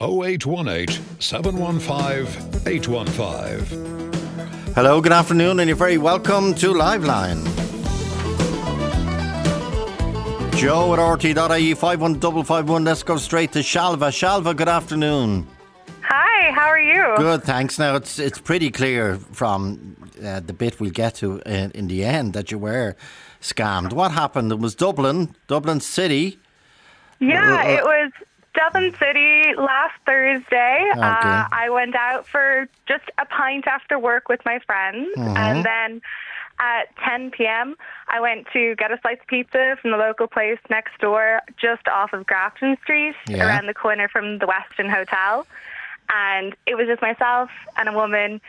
0818 715 815. Hello, good afternoon, and you're very welcome to Liveline. Joe at RTE.ie 51551. Let's go straight to Shalva. Shalva, good afternoon. Hi, how are you? Good, thanks. Now, it's it's pretty clear from uh, the bit we'll get to in, in the end that you were scammed. What happened? It was Dublin, Dublin City. Yeah, Uh, uh, it was Dublin City last Thursday. Okay. Uh, I went out for just a pint after work with my friends, Mm-hmm. and then at 10 p.m. I went to get a slice of pizza from the local place next door, just off of Grafton Street, Yeah. around the corner from the Westin Hotel. And it was just myself and a woman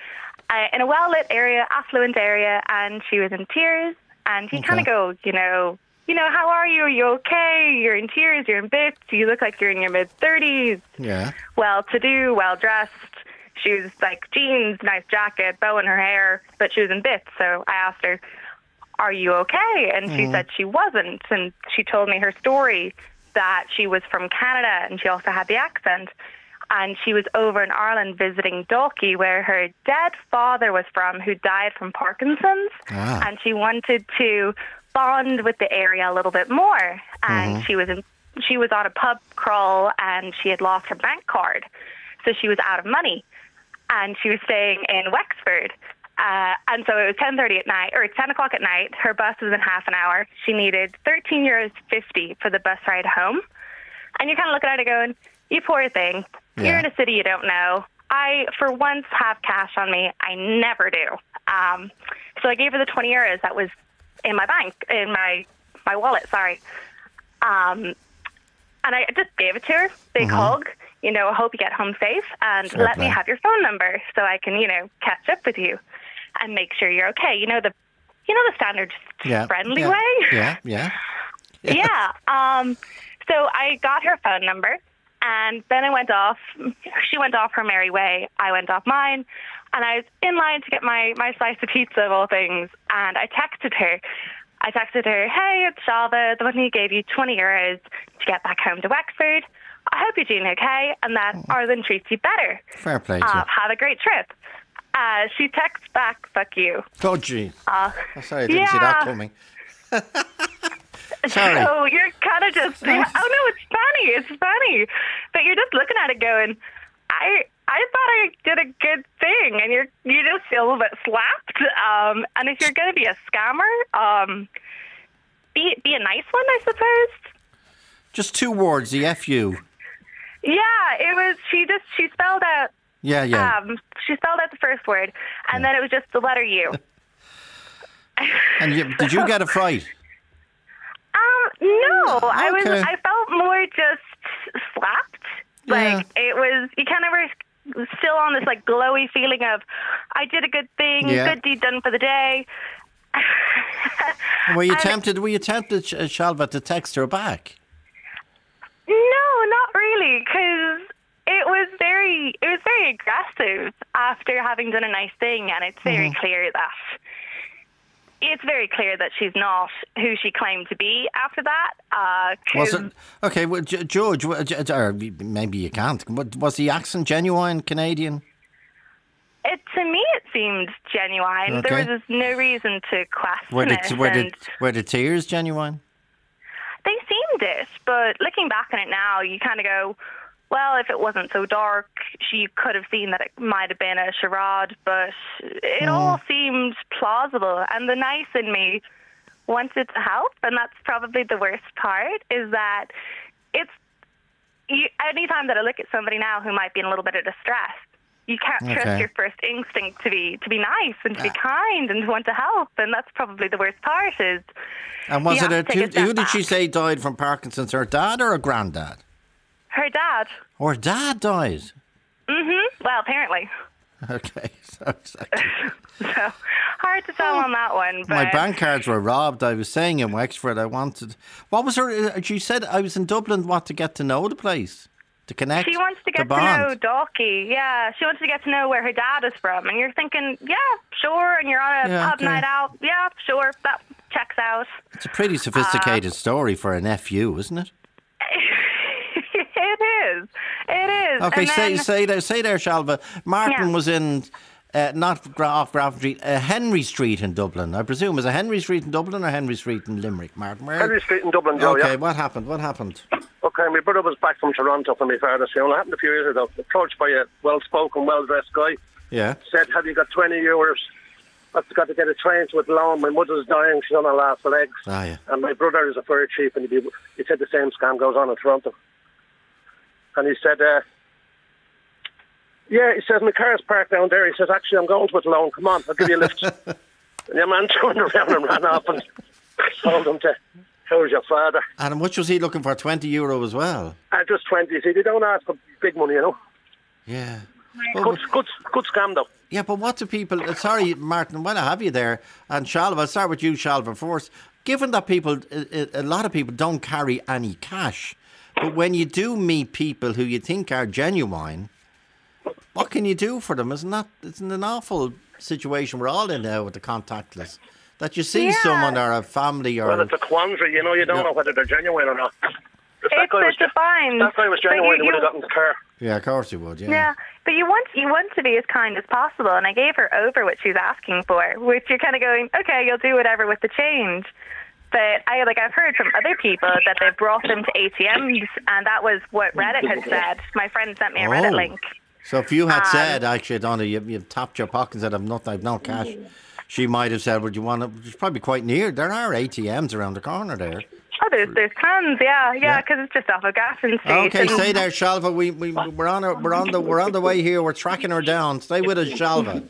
uh, in a well lit area, affluent area, and she was in tears. And you kind of Okay. go, you know, you know, how are you? Are you okay? You're in tears. You're in bits. You look like you're in your mid thirties. Yeah. Well to do, well dressed. She was like jeans, nice jacket, bow in her hair, but she was in bits. So I asked her, "Are you okay?" And she said she wasn't. And she told me her story that she was from Canada and she also had the accent. And she was over in Ireland visiting Dalkey, where her dead father was from, who died from Parkinson's. Ah. And she wanted to bond with the area a little bit more. And she was in, she was on a pub crawl and she had lost her bank card, so she was out of money, and she was staying in Wexford. Uh, and so it was ten thirty at night, or ten o'clock at night. Her bus was in half an hour. She needed thirteen euros fifty for the bus ride home. And you're kind of looking at it going, "You poor thing. Yeah. You're in a city you don't know." I, for once, have cash on me. I never do. Um, so I gave her the twenty euros that was in my bank, in my my wallet. Sorry. Um, and I just gave it to her. Big hug. You know, I hope you get home safe, and Mm-hmm. Fair let me have your phone number so I can, you know, catch up with you and make sure you're okay. You know the, you know the standard Yeah. friendly yeah. way. Yeah, yeah. yeah. Um, so I got her phone number, and then I went off. She went off her merry way. I went off mine, and I was in line to get my my slice of pizza of all things. And I texted her. I texted her, "Hey, it's Shalva. The one who gave you twenty euros to get back home to Wexford. I hope you're doing okay, and that Ireland treats you better. Fair play to Uh, you. have a great trip." Uh, she texts back, "Fuck you." Oh, gee. Uh, Oh, sorry, I didn't see that coming. Sorry. So you're kind of just, oh no, it's funny, it's funny, but you're just looking at it going, I, I thought I did a good thing, and you're, you just feel a little bit slapped. Um, and if you're going to be a scammer, um, be, be a nice one, I suppose. Just two words, the FU. Yeah, it was. She just she spelled out. Yeah, yeah. Um, she spelled out the first word, and then it was just the letter U. and you, did you get a fright? Um, no, I was. I felt more just slapped. Like it was. You kind of were still on this like glowy feeling of, I did a good thing, Yeah. good deed done for the day. Were you tempted? Were you tempted, Shalva, to text her back? No, not really, because it was very. It was very aggressive after having done a nice thing, and it's very Mm-hmm. clear that. It's very clear that she's not who she claimed to be after that. Uh, Was it okay? Well, George, or maybe you can't. Was the accent genuine Canadian? It to me, it seemed genuine. Okay. There was no reason to question Were it. the were the were the tears genuine? they seemed it, but looking back on it now, you kind of go, well, if it wasn't so dark, she could have seen that it might have been a charade. But it Hmm. all seemed plausible, and the nice in me wanted to help, and that's probably the worst part. Is that it's you, anytime that I look at somebody now who might be in a little bit of distress, you can't Okay. trust your first instinct to be to be nice and to be Ah. kind and to want to help, and that's probably the worst part. Is And was it a, a who, who did she say died from Parkinson's? Her dad or her granddad? Her dad? Or her dad died? hmm Well, apparently. Okay, so exactly. So hard to tell on that one. But My bank cards were robbed. I was saying in Wexford, I wanted. What was her? uh, She said I was in Dublin. What to get to know the place, to connect. She wants to get to know Dalkey. Yeah, she wants to get to know where her dad is from. And you're thinking, yeah, sure. And you're on a Yeah, pub okay. night out. Yeah, sure. That checks out. It's a pretty Uh, sophisticated story for an FU, isn't it? It is. It is. Okay, And say then- say there, say there, Shalva. Martin Yeah. was in. Uh, not Gra- off Grafton Street, uh, Henry Street in Dublin. I presume is it Henry Street in Dublin or Henry Street in Limerick, Martin? Where? Henry Street in Dublin, Joe, Okay, yeah. what happened? What happened? Okay, my brother was back from Toronto for my father's funeral. It happened a few years ago. Approached by a well-spoken, well-dressed guy. Yeah. Said, have you got 20 euros? I've got to get a train to Athlone. My mother's dying. She's on her last legs. Ah, yeah. And my brother is a fire chief, and he, he said the same scam goes on in Toronto. And he said, uh, yeah, he says, my car's parked down there. He says, actually, I'm going to Athlone. Come on, I'll give you a lift. and the man turned around and ran off and told him to, how's your father? And how much was he looking for? Twenty euro as well. Uh, just 20. You see, they don't ask for big money, you know. Yeah. Well, Good, good, good scam, though. Yeah, but what do people? uh, Sorry, Martin, while I have you there, and Shalva, I'll start with you, Shalva, first. Given that people, a, a- a lot of people don't carry any cash, but when you do meet people who you think are genuine, what can you do for them? Isn't that it's an awful situation we're all in now with the contactless? That you see Yeah. someone or a family or Well, it's a quandary, you know. You don't Yeah. know whether they're genuine or not. If that It's guy was, it's a bind. that guy was But you- genuine, he would have gotten the car. yeah, of course you would, yeah. Yeah, but you want you want to be as kind as possible, and I gave her over what she was asking for, which you're kind of going, okay, you'll do whatever with the change. But I like I've heard from other people that they've brought them to ATMs, and that was what Reddit had said. My friend sent me a Reddit Oh. link. So if you had Um, said, actually, Donna, you, you've tapped your pockets and said, I've not, I've no cash, she might have said, would you want to, it's probably quite near. There are ATMs around the corner there. Oh, there's there's tons, yeah, Yeah. yeah, because it's just off of Grafton Street. Okay, and- stay there, Shalva. We, we, we're, on our, we're, on the, we're on the way here. We're tracking her down. Stay with us, Shalva.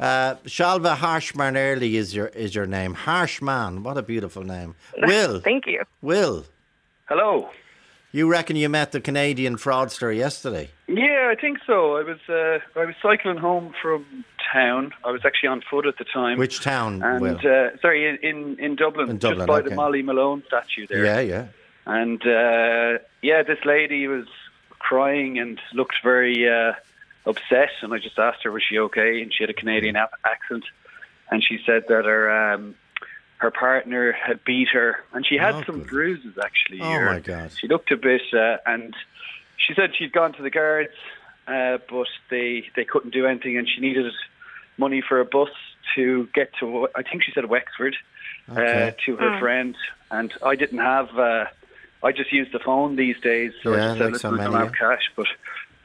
Uh, Shalva Harshman Early is your, is your name. Harshman, what a beautiful name. Will, Thank you. Will, Hello. You reckon you met the Canadian fraudster yesterday? Yeah, I think so. I was uh, I was cycling home from town. I was actually on foot at the time. Which town, And uh, sorry, in, in in Dublin, In Dublin, just by okay. the Molly Malone statue there. Yeah, yeah. And uh, yeah, this lady was crying and looked very uh, upset. And I just asked her, was she okay? And she had a Canadian ap- accent. And she said that her um, her partner had beat her, and she had Oh, some good. bruises actually. Oh, Her- my God. She looked a bit, uh, and she said she'd gone to the guards, uh, but they they couldn't do anything, and she needed money for a bus to get to. I think she said Wexford Okay. uh, to her friend, and I didn't have. Uh, I just use the phone these days, so Yeah, I just said, like "Listen, so I don't many, have cash, but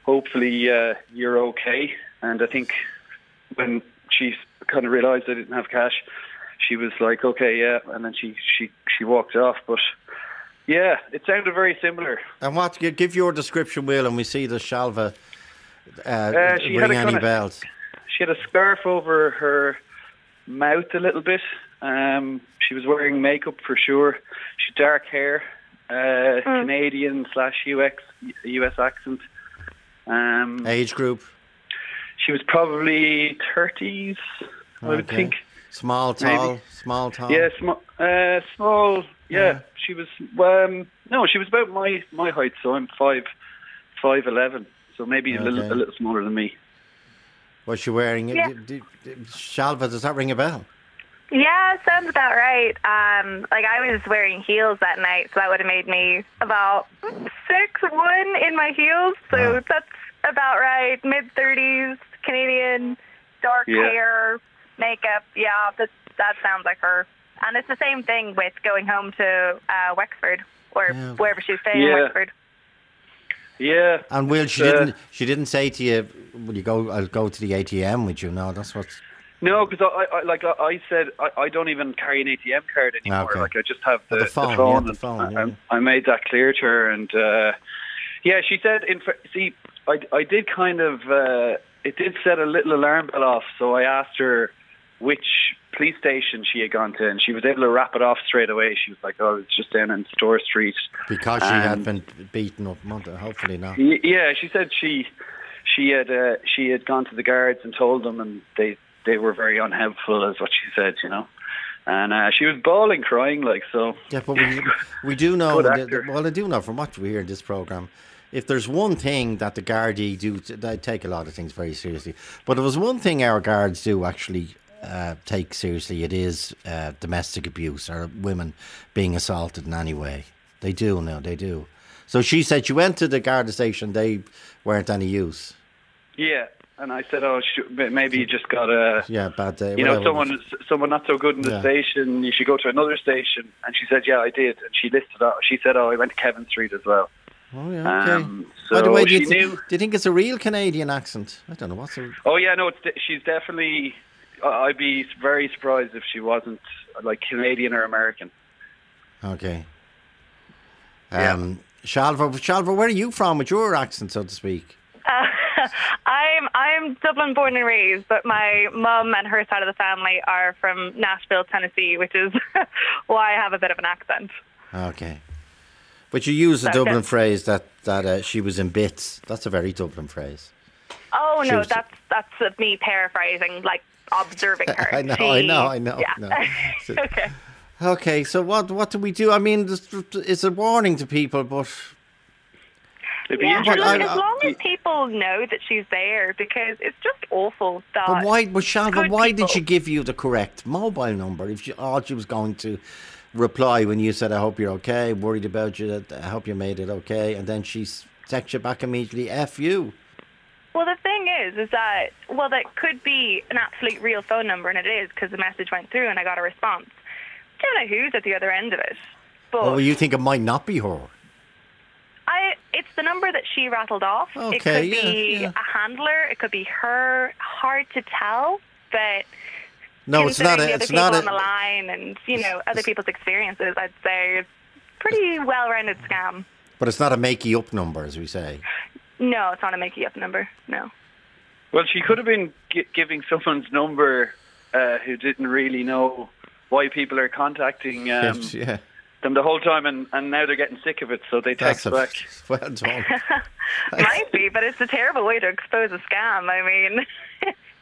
hopefully uh, you're okay." And I think when she kind of realised I didn't have cash, she was like, "Okay, yeah," and then she she she walked off. But yeah, it sounded very similar. And what, give your description, Will, and we see the Shalva uh, Uh, she had ring a any kinda- bells. She had a scarf over her mouth a little bit. Um, she was wearing makeup for sure. She had dark hair, uh, Canadian slash UX US accent. Um, Age group? she was probably thirties, I would think. Small, Maybe. tall, small, tall. Yeah, sm- uh, small. Yeah, Yeah. she was. Um, no, she was about my my height, so I'm five, five eleven. So maybe a little a little smaller than me. Was she wearing it? Yeah. Did- did- did- Shalva, does that ring a bell? Yeah, sounds about right. Um, like I was wearing heels that night, so that would have made me about six one in my heels. So Wow. that's about right. Mid thirties, Canadian, dark Yeah. hair, makeup. Yeah, that that sounds like her. And it's the same thing with going home to uh, Wexford or Yeah. wherever she's was staying in Wexford. Yeah. And Will, she Uh, didn't. She didn't say to you, "Will you go? I'll go to the ATM with you." No, that's what's. No, because I, I like I, I said I, I don't even carry an ATM card anymore. Okay. Like I just have the, Oh, the phone, the yeah, phone. the phone, I, yeah. I made that clear to her, and uh, yeah, she said. In see, I, I did kind of uh, it did set a little alarm bell off. So I asked her which police station she had gone to, and she was able to wrap it off straight away. She was like, "Oh, it's just down in Store Street." Because she had Um, been beaten up. Mother- Hopefully not. Yeah, she said she she had uh, she had gone to the guards and told them, and they they were very unhelpful, is what she said. You know, and uh, she was bawling, crying like so. Yeah, but we, we do know. That- well, I do know from what we hear in this program. If there's one thing that the Gardaí do, they take a lot of things very seriously. But there was one thing our guards do actually uh, take seriously, it is uh, domestic abuse or women being assaulted in any way. They do, no, they do. So she said she went to the Garda station. They weren't any use. Yeah, and I said, oh, sh- maybe you just got a, Yeah, bad day. you know, whatever. someone someone not so good in the Yeah. station. You should go to another station. And she said, yeah, I did. And she listed out. She said, oh, I went to Kevin Street as well. Oh yeah. Okay. Um, By the so way, do you, knew. do you think it's a real Canadian accent? I don't know what's a. Oh yeah, no, it's de- she's definitely. I- I'd be very surprised if she wasn't like Canadian or American. Okay. Yeah. Um, Shalva, Shalva, where are you from with your accent, so to speak? Uh, I'm I'm Dublin born and raised, but my mum and her side of the family are from Nashville, Tennessee, which is why I have a bit of an accent. Okay. But you use the Okay. Dublin phrase that, that uh, she was in bits. That's a very Dublin phrase. Oh She no, was- that's that's me paraphrasing, like observing her. I know, She- I know, I know. Yeah. no. So- okay. Okay, so what what do we do? I mean, it's a warning to people, but be Yeah, But look, I- as I- long as people know that she's there, because it's just awful that. but why? But Shalva, good why did she give you the correct mobile number if she, all she was going to reply when you said, "I hope you're okay," worried about you, that I hope you made it okay, and then she s- texts you back immediately, "F you." Well, the thing is, is that well, that could be an absolute real phone number, and it is because the message went through and I got a response. I Don't know who's at the other end of it, but Oh, you think it might not be her? I it's the number that she rattled off. it could yeah, be yeah. a handler, it could be her. Hard to tell, but No, it's not. A, the it's other people on the line and you know other people's experiences. I'd say it's pretty well-rounded scam. But it's not a makey up number, as we say. No, it's not a make up number. No. Well, she could have been gi- giving someone's number uh, who didn't really know why people are contacting um, yeah, them the whole time, and, and now they're getting sick of it, so they that's text a, back. well done. Might be, but it's a terrible way to expose a scam. I mean,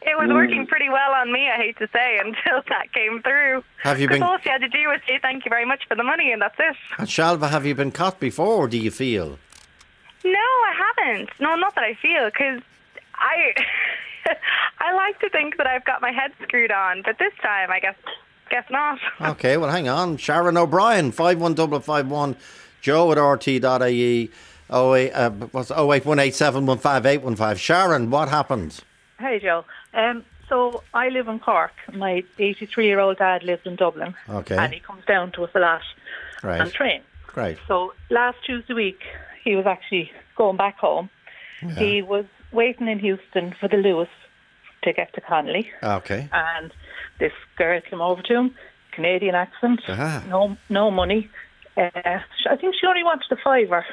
it was Mm. working pretty well on me, I hate to say, until that came through. Have you 'Cause been- all she had to do was say thank you very much for the money, and that's it. And Shalva, have you been caught before? Do you feel? No, I haven't. No, not that I feel, because I, I like to think that I've got my head screwed on, but this time, I guess, guess not. Okay, well, hang on. Sharon O'Brien, five one double five one. Joe at rte.ie. Oh eight, uh, what's oh eight one eight seven one five eight one five. Sharon, what happened? Hey, Joe. Um, so I live in Cork. My 83 year old dad lives in Dublin. Okay. And he comes down to us a lot Right. on train. Great. So last Tuesday week, he was actually going back home. He was waiting in Heuston for the Luas to get to Connolly. Okay. And this girl came over to him, Canadian accent, Ah. no no money. Uh, I think she only wanted a fiver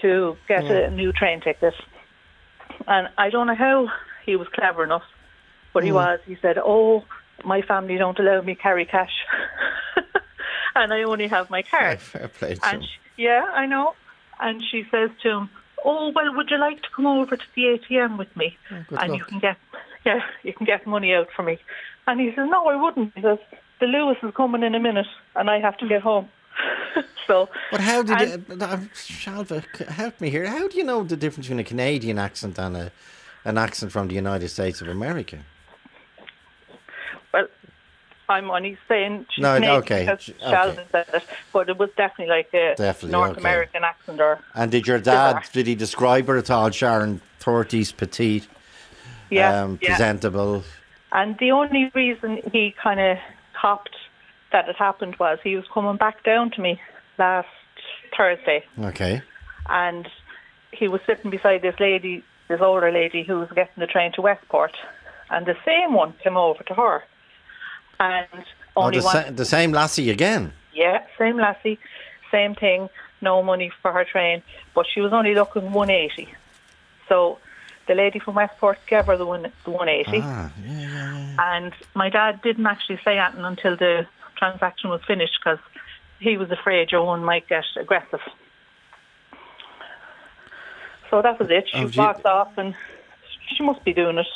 to get a new train ticket. And I don't know how he was clever enough, but he was. He said, "Oh, my family don't allow me carry cash, and I only have my card." Fair play And she, yeah, I know. And she says to him, "Oh, well, would you like to come over to the ATM with me, good and you can get, yeah, you can get money out for me." And he says, "No, I wouldn't." He says, "The Luas is coming in a minute, and I have to get home." so, But how did and- you, uh, Shalva, help me here. How do you know the difference between a Canadian accent and a, an accent from the United States of America? well, I'm only saying she's No, Canadian okay, because sh- Sheldon okay. said it, but it was definitely like a Definitely, North okay. American accent or And did your dad, did he describe her at all, Sharon? 30s, petite, yeah, um, yeah. presentable. And the only reason he kind of copped that it happened was he was coming back down to me last Thursday, Okay. and he was sitting beside this lady, this older lady who was getting the train to Westport, and the same one came over to her, and Oh, only the, one, sa- the same lassie again. yeah, same lassie, same thing, no money for her train, but she was only looking 180. So the lady from Westport gave her the one, the 180. Ah, yeah, yeah, yeah. And my dad didn't actually say anything until the transaction was finished because he was afraid Joan might get aggressive. So that was it. She Oh, walked off and she must be doing it.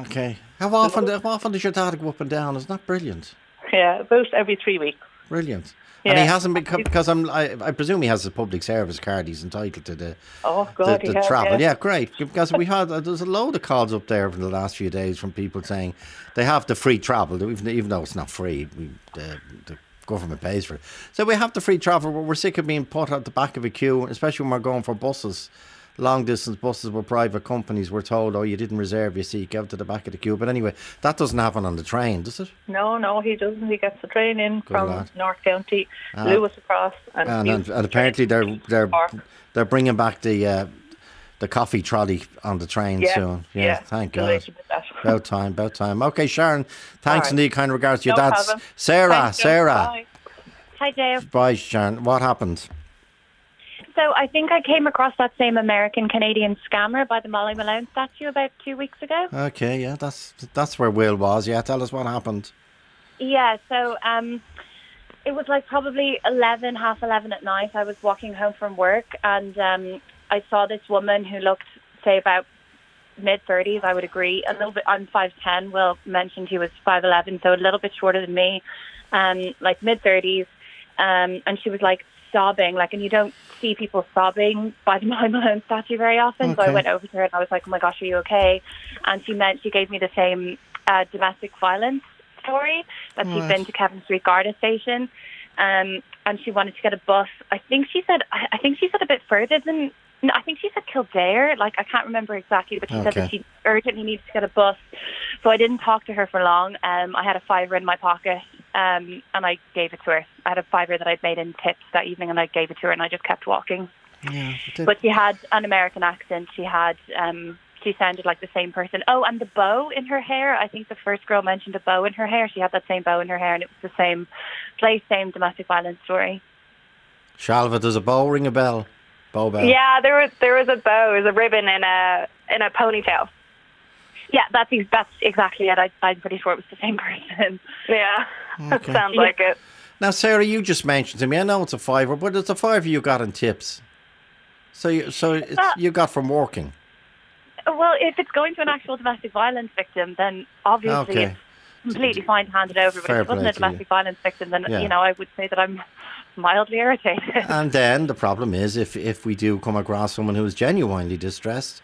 Okay. How often, how often does your dad go up and down? Isn't that brilliant? Yeah, about every three weeks. Brilliant. And he hasn't been, because I'm, I, I presume he has a public service card. He's entitled to the, Oh, God, the he has, travel. yeah. Yeah, great. Because we had, uh, there's a load of calls up there for the last few days from people saying they have the free travel, even, even though it's not free. We, the, the government pays for it. So we have the free travel, but we're sick of being put at the back of a queue, especially when we're going for buses. Long distance buses with private companies, we're told, oh, you didn't reserve your seat, go to the back of the queue. But anyway, that doesn't happen on the train, does it? No, no, he doesn't. He gets the train in from lad. North County, Ah. Luas across, and, And, and, and apparently they're they're they're bringing back the uh, the coffee trolley on the train Yeah, soon. Yeah, yeah, thank God. About time, about time. Okay, Sharon, thanks right. indeed. Kind regards to your No dad's. Sarah. Thanks, Sarah, Bye. Hi, Dave. bye, Sharon. What happened? So I think I came across that same American Canadian scammer by the Molly Malone statue about two weeks ago. Okay, yeah, that's that's where Will was. Yeah, tell us what happened. Yeah, so um, it was like probably 11, half 11 at night. I was walking home from work and um, I saw this woman who looked, say, about mid 30s, I would agree. A little bit, I'm 5'10. Will mentioned he was 5'11, so a little bit shorter than me, um, like mid 30s. Um, and she was like sobbing, like, and you don't see people sobbing by the Molly Malone statue very often. So I went over to her and I was like, oh my gosh, are you okay? And she meant, she gave me the same uh, domestic violence story that she'd been to Kevin Street Garda station, um, and she wanted to get a bus. I think she said, I I think she said a bit further than. No, I think she said Kildare. Like I can't remember exactly, but she said that she urgently needed to get a bus. So I didn't talk to her for long. Um, I had a fiver in my pocket, um, and I gave it to her. I had a fiver that I'd made in tips that evening, and I gave it to her, and I just kept walking. Yeah, But she had an American accent. She had, um, she sounded like the same person. Oh, and the bow in her hair. I think the first girl mentioned a bow in her hair. She had that same bow in her hair, and it was the same place, same domestic violence story. Shalva, does a bow ring a bell? Bow bell. Yeah, there was there was a bow, there was a ribbon in a in a ponytail. Yeah, that's ex- that's exactly it. I, I'm pretty sure it was the same person. Yeah, that Okay. sounds like it. Now, Sarah, you just mentioned to me. I know it's a fiver, but it's a fiver you got in tips. So, you, so it's Uh, you got from working. Well, if it's going to an actual domestic violence victim, then obviously Okay. it's completely fine to hand it over. But Fair if it wasn't play a to you. domestic violence victim, then Yeah. you know I would say that I'm mildly irritated. And then the problem is, if if we do come across someone who is genuinely distressed,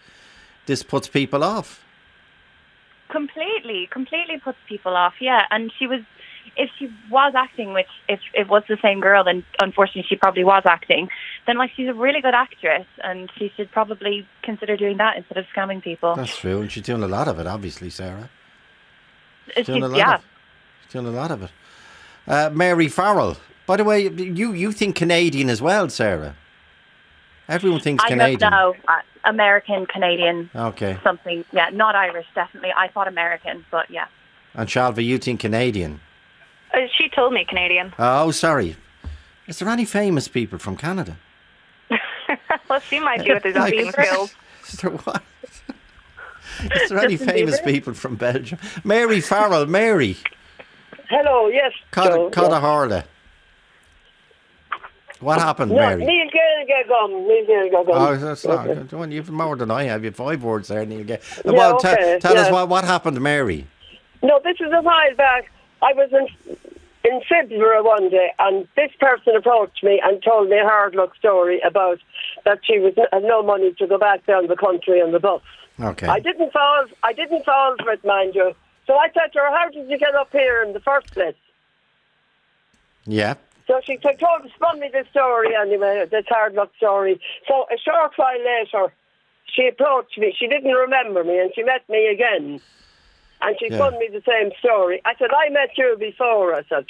this puts people off. Completely, completely puts people off. Yeah, and she was, if she was acting, which if it was the same girl, then unfortunately she probably was acting. Then like she's a really good actress, and she should probably consider doing that instead of scamming people. That's true, and she's doing a lot of it, obviously, Sarah. She's- doing a lot yeah. of She's doing a lot of it. Uh, Mary Farrell. By the way, you you think Canadian as well, Sarah? Everyone thinks I Canadian. don't know. Uh, American, Canadian, Okay. something. Yeah, not Irish, definitely. I thought American, but yeah. And Shalva, you think Canadian? Uh, She told me Canadian. Oh, sorry. Is there any famous people from Canada? well, she might do with his Like- acting skills. Is there what? Is there any famous Bieber? people from Belgium? Mary Farrell, Mary. Hello, yes. Cod Joe, Cod Harla. What happened, No, Mary? Neil gone. Neil gone. Oh, that's not good. You've more than I have. You've five words there, Neil. Gay. Yeah, well, okay, tell us what, what happened, Mary. No, this was a while back. I was in in February one day, and this person approached me and told me a hard luck story about that she was had no money to go back down the country on the bus. Okay. I didn't fall. I didn't fall for it, mind you. So I said to her, "How did you get up here in the first place?" Yeah. So she t- told, spun me the story anyway, this hard luck story. So a short while later, she approached me. She didn't remember me, and she met me again. And she Yeah. spun me the same story. I said, I met you before, I said.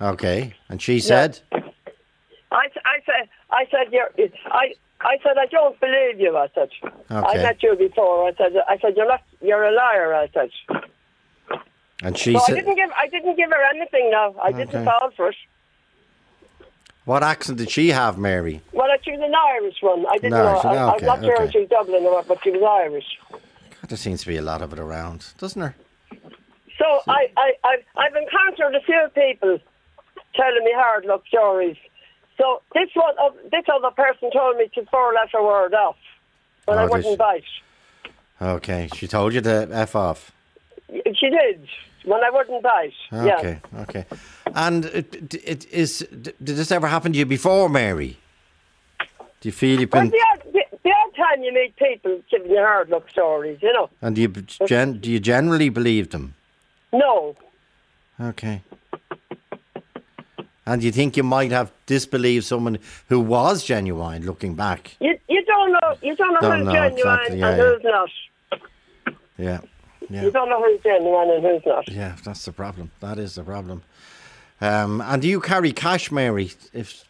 Okay. And she said, "I, I said, I said, you're, I, I said, I don't believe you, I said. I met you before, I said, I said, you're not, you're a liar, I said. and she So I said, didn't give, I didn't give her anything now. I Okay. didn't fall for it. What accent did she have, Mary? Well, uh, she was an Irish one. I didn't No, know. she- I, okay, I'm not sure okay. if she's Dublin or what, but she was Irish. God, there seems to be a lot of it around, doesn't there? So I, I, I, I've encountered a few people telling me hard luck stories. So this one, of this other person told me to four letter word off when Oh, I wouldn't she? bite. Okay. She told you to F off. She did when I wouldn't bite. Ah, yeah. Okay. Okay. And it, it is, did this ever happen to you before, Mary? Do you feel you've Well, the odd, the, the odd time you meet people giving you hard luck stories, you know. and do you, gen, do you generally believe them? No. Okay. And you think you might have disbelieved someone who was genuine looking back? You, you don't know. You don't know Don't who's know, genuine exactly, yeah, and yeah. who's not. Yeah. Yeah. You don't know who's genuine and who's not. Yeah, that's the problem. That is the problem. Um, and do you carry cash, Mary? If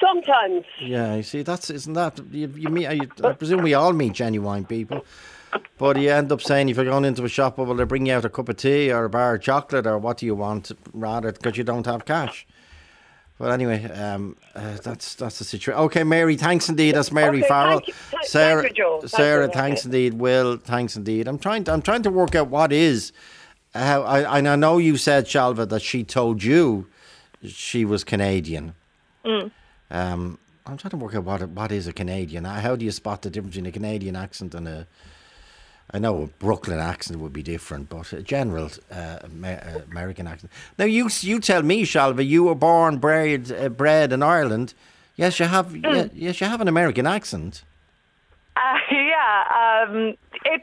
Sometimes. yeah, you see, that's isn't that you, you meet? You, I presume we all meet genuine people, but you end up saying if you're going into a shop, well, they bring you out a cup of tea or a bar of chocolate or what do you want, rather because you don't have cash. But anyway, um, uh, that's that's the situation. Okay, Mary, thanks indeed. That's Mary Okay, Farrell. thank Sarah, thank you. Sarah, thanks indeed. Will, thanks indeed. I'm trying. To, I'm trying to work out what is. How I and I know you said Shalva that she told you she was Canadian. Mm. Um, I'm trying to work out what what is a Canadian. How do you spot the difference between a Canadian accent and a I know a Brooklyn accent would be different, but a general uh, uh, American accent. Now you you tell me, Shalva, you were born, bred, uh, bred in Ireland. Yes, you have. ye- yes, you have an American accent. Uh, yeah, um, it.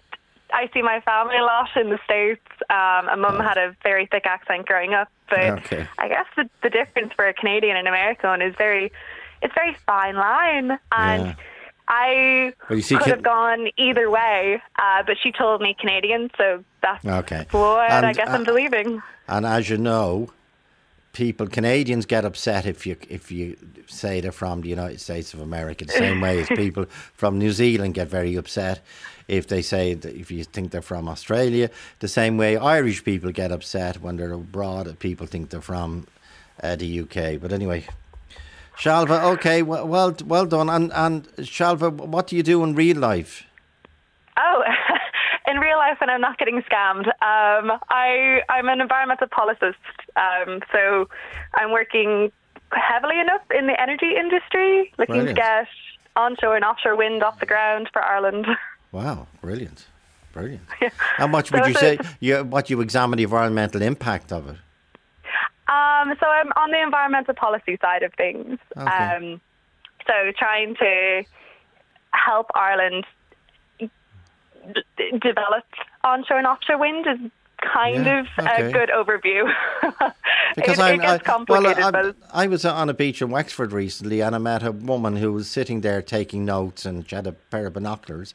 I see my family a lot in the states. Um, and mum had a very thick accent growing up, but Okay. I guess the, the difference for a Canadian and American is very, it's very fine line, and Yeah. I Well, you see, could have gone either way. Uh, but she told me Canadian, so that's Okay. what I guess uh, I'm believing. And as you know, people Canadians get upset if you if you say they're from the United States of America. The same way as people from New Zealand get very upset if they say that if you think they're from Australia. The same way Irish people get upset when they're abroad. and People think they're from uh, the UK. But anyway. Shalva, okay, well, well, well done. And and Shalva, what do you do in real life? Oh, in real life, when I'm not getting scammed, um, I I'm an environmental policist. Um, so I'm working heavily enough in the energy industry, looking Brilliant. to get onshore and offshore wind off the ground for Ireland. Wow, brilliant, brilliant. How much would So- you say? You, what you examine the environmental impact of it? Um, so I'm on the environmental policy side of things. Okay. Um, so trying to help Ireland d- develop onshore and offshore wind is kind Yeah, of okay. a good overview. Because it, I, it gets I, complicated, well, I, I was on a beach in Wexford recently, and I met a woman who was sitting there taking notes, and she had a pair of binoculars.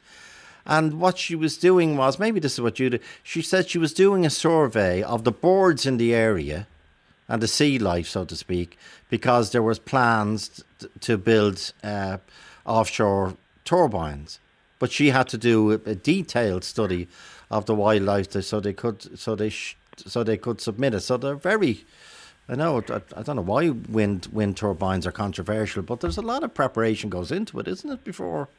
And what she was doing was maybe this is what you do. She said she was doing a survey of the boards in the area and the sea life, so to speak, because there was plans t- to build uh, offshore turbines. But she had to do a, detailed study of the wildlife, to- so they could, so they, sh- so they could submit it. So they're very. I know. I, I don't know why wind wind turbines are controversial, but there's a lot of preparation goes into it, isn't it? Before.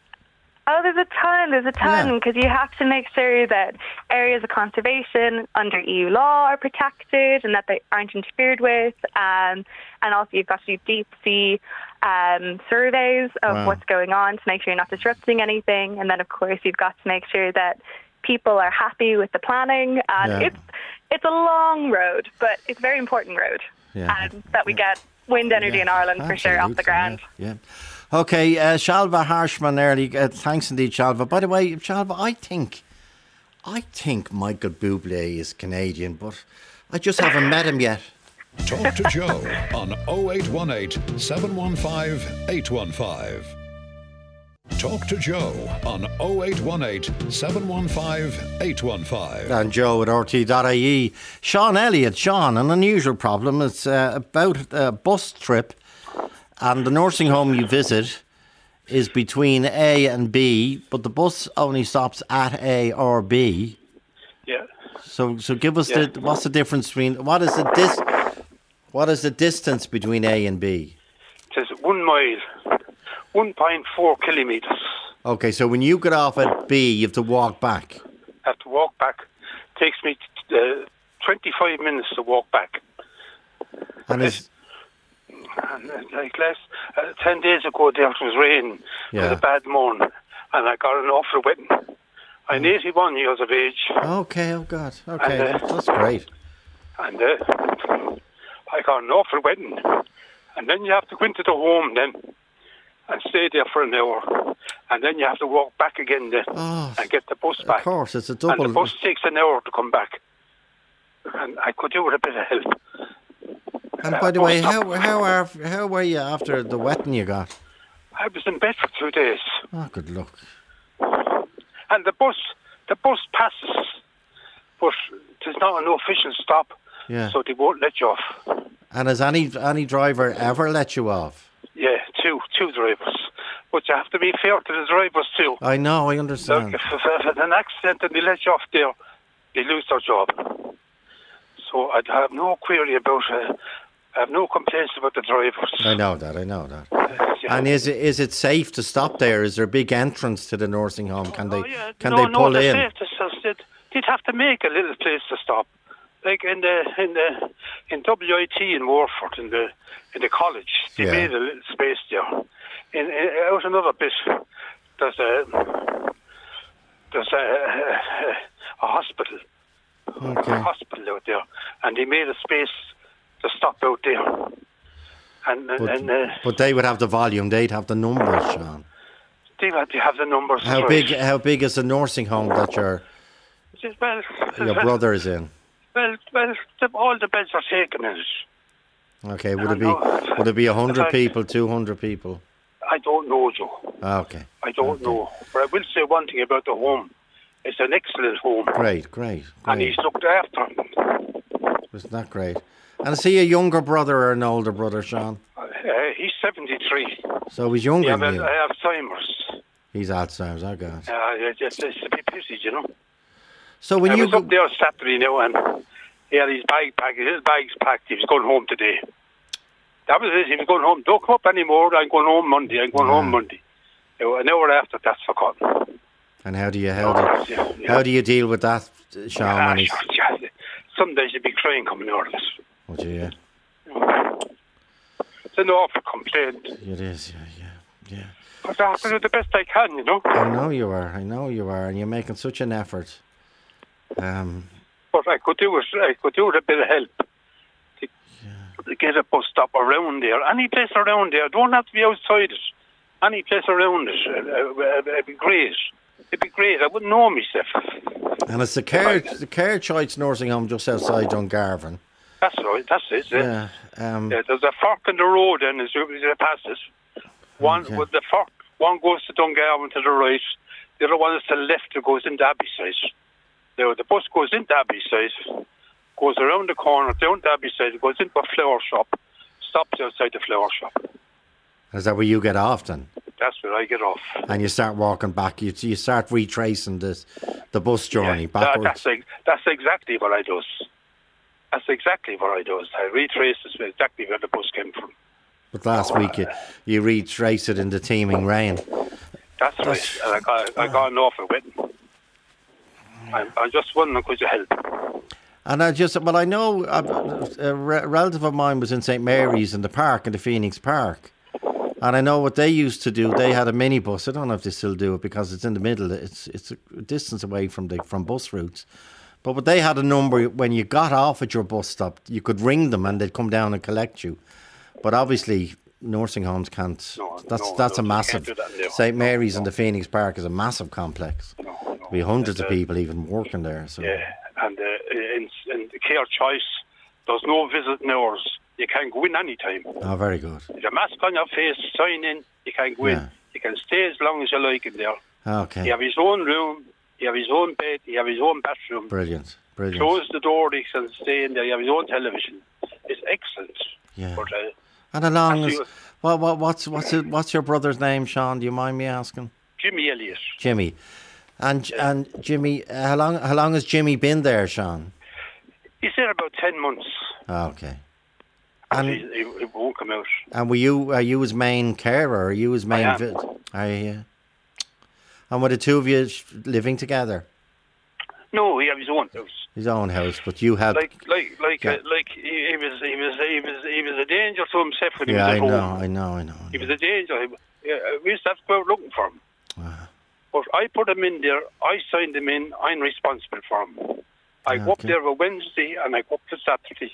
Oh, there's a ton. There's a ton Yeah. because you have to make sure that areas of conservation under EU law are protected and that they aren't interfered with. Um, and also, you've got to do deep sea um, surveys of Wow. what's going on to make sure you're not disrupting anything. And then, of course, you've got to make sure that people are happy with the planning. And Yeah. it's it's a long road, but it's a very important road. Yeah. And that we get wind energy in Ireland for sure off the Absolutely, ground. Yeah. Okay, uh, Shalva Harshman early. Uh, thanks indeed, Shalva. By the way, Shalva, I think, I think Michael Bublé is Canadian, but I just haven't met him yet. Talk to Joe on 0818 715 815. Talk to Joe on 0818 715 815. And Joe at RTE.ie. Sean Elliott, Sean, an unusual problem. It's uh, about a bus trip, and the nursing home you visit is between A and B, but the bus only stops at A or B. Yeah. So, so give us Yeah. the what's the difference between what is the dis, what is the distance between A and B? It is one mile, 1.4 kilometres. Okay, so when you get off at B, you have to walk back. have to walk back. It Takes me uh, 25 minutes to walk back. And is And uh, like last, uh, 10 days ago, there was rain. It Yeah. was a bad morning. And I got an awful wetting. I'm 81 years of age. okay. Oh God. Okay, And, uh, that's, great. And uh, I got an awful wetting. And then you have to go into the home then and stay there for an hour. And then you have to walk back again then Oh, and get the bus back. Of course, it's a double. And the bus takes an hour to come back. And I could do with a bit of help. And by the way, how how are how were you after the wetting you got? I was in bed for two days, Oh, good luck. and the bus the bus passes, but there's not an official stop, Yeah. so they won't let you off. And has any any driver ever let you off? Yeah, two two drivers, but you have to be fair to the drivers too. I know, I understand. if, if, if it's an accident and they let you off there, they lose their job. So I have no query about. Uh, I have no complaints about the drivers. I know that. I know that. Yeah. And is it is it safe to stop there? Is there a big entrance to the nursing home? Can they Oh, yeah. can no, they no, pull the in? they'd have to make a little place to stop, like in the in the in WIT in Waterford in the in the college. They Yeah. made a little space there. In, in out another bit, there's a there's a, a, a hospital, a hospital out there, and they made a space to stop out there. And But, and uh, but they would have the volume. They'd have the numbers, Sean. they have have the numbers. How right. big? How big is the nursing home that your Well, your brother is in? Well, well, the, all the beds are taken in it. Okay. Would it be know. would it be a hundred people, two hundred people? I don't know, Joe. Ah, Okay. I don't know. But I will say one thing about the home. It's an excellent home. Great, great, great. and he's looked after. Isn't that great? And is he a younger brother or an older brother, Sean? Uh, he's 73. So he's younger Yeah, than you. I have Alzheimer's. He's Alzheimer's. I got. Uh, it's, it's, a bit pissy, you know. So when I you was go, up there Saturday now and he had his bag packed, his bags packed. He was going home today. That was it. He was going home. Don't come up anymore. I'm going home Monday. I'm going home Monday. Uh, An hour after, that's forgotten. and how do you how do Yeah, yeah. how do you deal with that, Sean? Ah, When he's, sure, yeah. Some days you'd be crying coming out of it. Oh, yeah, It's an awful complaint. it is. Yeah, yeah, yeah. But I have to do the best I can, you know. I know you are. I know you are, and you're making such an effort. Um, But I could do it. I could do it a bit of help to, to get a bus stop around there. Any place around there. Don't have to be outside it. Any place around it. Uh, it'd be great. It'd be great. I wouldn't know myself. and it's the care the Care Choice Nursing Home just outside Dungarvan. That's right. That's it. Yeah. Yeah. Um, Yeah, there's a fork in the road, and as you, as you pass it, one Okay. with the fork, one goes to Dungarvan to the right, the other one is to the left, that goes into Abbeyside. Now the bus goes into Abbey side, goes around the corner down to Abbeyside, goes into a flower shop, stops outside the flower shop. is that where you get off then? That's where I get off. And you start walking back. You you start retracing this the bus journey Yeah, backwards. that's that's exactly what I does. That's exactly what I does. I retrace this exactly where the bus came from. But last week you, you retrace it in the teeming rain. That's right. And I got I got an awful wetting. I'm, I'm just wondering could you help? And I just, well, I know a, a relative of mine was in St Mary's in the park, in the Phoenix Park. And I know what they used to do. They had a minibus. I don't know if they still do it because it's in the middle. It's it's a distance away from the from bus routes. But what they had a number when you got off at your bus stop, you could ring them and they'd come down and collect you. But obviously, nursing homes can't. No, that's no, that's no, a massive. that. St Mary's in the Phoenix Park is a massive complex. There'll be hundreds of And, uh, people even working there. So Yeah, and uh, in, in the care choice, there's no visiting hours. You can go in any time. oh, very good. There's a mask on your face, sign in. You can go Yeah. in. You can stay as long as you like in there. Okay, You have his own room. He have his own bed. He have his own bathroom. brilliant, brilliant. Close the door. He can stay in there. He have his own television. It's excellent. Yeah. But uh, And along long Actually, what, what what's what's it, what's your brother's name, Sean? Do you mind me asking? Jimmy Elliott, Jimmy. And and Jimmy, how long how long has Jimmy been there, Sean? he's there about ten months. Ah, Okay. And he, he won't come out. and were you are you his main carer? Are you his main? am. vi- Are you? And were the two of you living together? No, he have his own house. His own house, but you had. Like, like, like, Yeah. uh, like he, he was, he was, he was, he was a danger to himself when yeah, I he was at know, home. I know, I know. I know. He was a danger. He, yeah, we used to have to go out looking for him. But I put him in there. I signed him in. I'm responsible for him. I go up Okay. there for Wednesday and I go up for Saturday,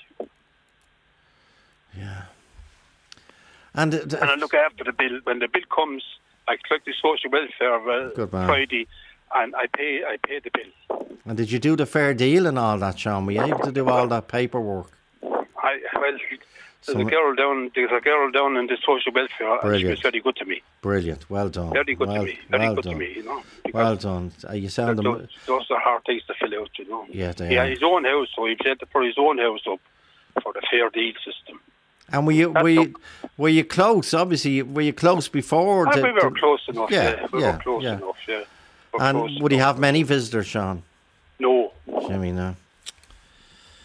And, uh, and I look after the bill. When the bill comes, I collect the social welfare uh. Friday, and I pay. I pay the bill. and did you do the fair deal and all that, Sean? Were you able to do all that paperwork? I well, There's Some- a girl down. There's a girl down in the social welfare, and she was Brilliant. very good to me. Brilliant. Well done. Very good well, to me. Very well good done. to me. You know. Well done. Uh, you sound them. those, are hard things to fill out. You know. Yeah, they had his own house, so he set to put his own house up for the fair deal system. And were you were you, were you close? Obviously, were you close before? To- we were close enough. Yeah, Yeah, we yeah, were close yeah. enough. Yeah. We're And would he have many visitors, Sean? No, Jimmy, no. Uh,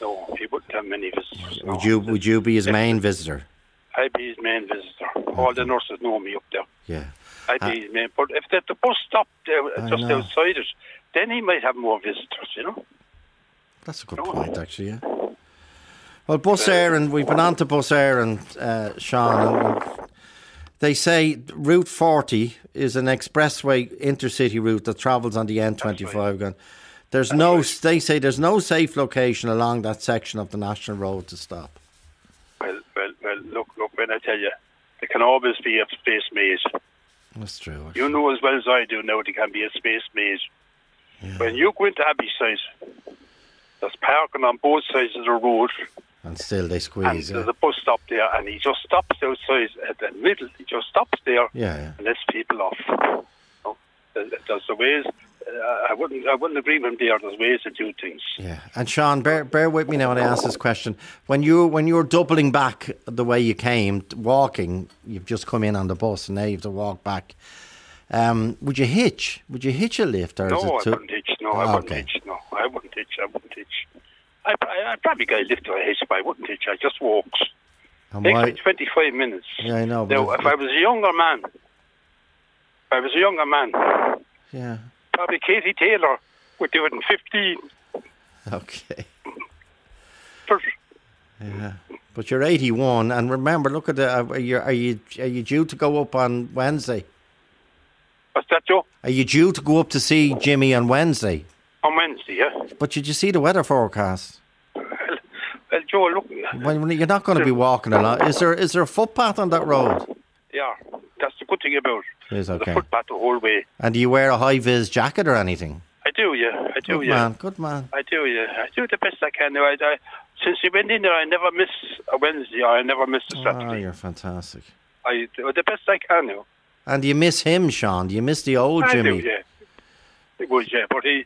no, he wouldn't have many visitors. No. Would you would you be his main visitor? I'd be his main visitor. All the nurses know me up there. Yeah. I'd be uh, his main. But if the, the bus stopped there, just outside it, then he might have more visitors. You know. That's a good point, actually. Yeah. Well, Bus Éireann, and we've been on to Bus Éireann, and uh, Sean, and, they say Route 40 is an expressway intercity route that travels on the N25. Going, there's no, they say there's no safe location along that section of the national road to stop. Well, well, well. Look, look. When I tell you, there can always be a space maze. That's true. You know as well as I do now there can be a space maze. When you go into Abbey there's parking on both sides of the road, And still they and squeeze. Yeah, there's a bus stop there, and he just stops outside at the middle. He just stops there yeah. yeah. and lets people off. There's the ways. Uh, I wouldn't. I wouldn't agree with him there. There's ways to do things. Yeah, and Sean, bear bear with me now when I ask this question. When you when you're doubling back the way you came, walking, you've just come in on the bus and now you have to walk back. Um, would you hitch? Would you hitch a lift, or No, is I wouldn't hitch. No, I Ah, wouldn't okay. hitch. No, I wouldn't hitch. I wouldn't hitch. I, I, I'd probably go lift or a hitch, but I wouldn't hitch. I just walks. And Takes why- me 25 minutes. Yeah, I know. Now, if- I was a younger man, if I was a younger man, yeah, probably Katie Taylor would do it in 15. okay. Yeah, but you're 81, and remember, look at the. Uh, are you are you are you due to go up on Wednesday? what's that, Joe? Are you due to go up to see Jimmy on Wednesday? On Wednesday, yeah. But did you see the weather forecast? Well, well Joe, look, when you're not going to be walking along. Is there is there a footpath on that road? yeah, that's the good thing about it. Is There's okay. a footpath the whole way. And do you wear a high vis jacket or anything? I do, yeah. I do, Good yeah. man, good man. I do, yeah. I do the best I can. I, I, since you went in there, I never miss a Wednesday or I never miss a Oh, Saturday. you're fantastic. I do the best I can now. And do you miss him, Sean? Do you miss the old I Jimmy? do, yeah. It was, yeah. But he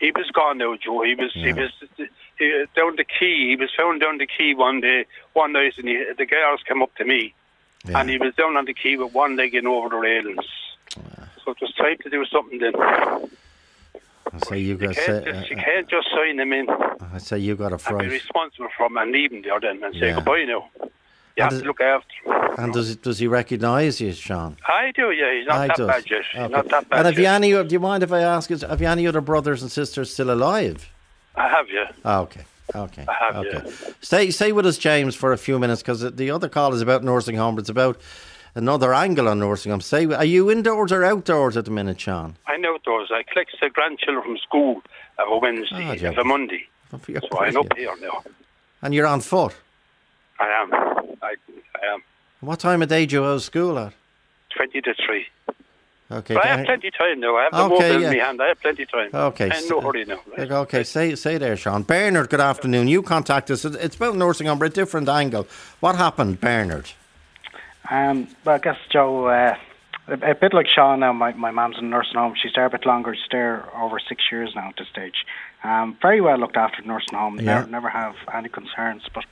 he was gone now, Joe. He was he was he, down the quay. He was found down the quay one day, one night, and he, the girls came up to me, Yeah. and he was down on the quay with one leg in over the railings. So it was time to do something then. I say you You got can't, say, just, you uh, can't just sign him in I say you got a and be responsible for him and leave him there then and say Yeah. goodbye now. You And have does- to look after. And does does he recognise you, Sean? I do, yeah. He's not I that does. bad yet. Okay. not that bad And have you any? Do you mind if I ask? Is have you any other brothers and sisters still alive? I have, yeah. Oh, okay. Okay. I have, okay. yeah. Stay stay with us, James, for a few minutes because the other call is about nursing home. but It's about another angle on nursing home. Stay. Are you indoors or outdoors at the minute, Sean? I'm outdoors. I collect the grandchildren from school of a Ah, Wednesday, of a Monday. So I'm up here now. And you're on foot. I am. I, I am. What time of day do you go to school at? 20 to 3. Okay. But I have plenty of time now. I have the Okay, mobile yeah. in my hand. I have plenty of time. Okay, I'm no hurry now. Right? Okay, say say there, Sean. Bernard, good afternoon. You contact us. It's about nursing home, but a different angle. What happened, Bernard? Um, well, I guess Joe, uh, a, a bit like Sean now. My my mum's in a nursing home. She's there a bit longer. She's there over six years now at this stage. Um, very well looked after nursing home. Yeah. Never, never have any concerns. But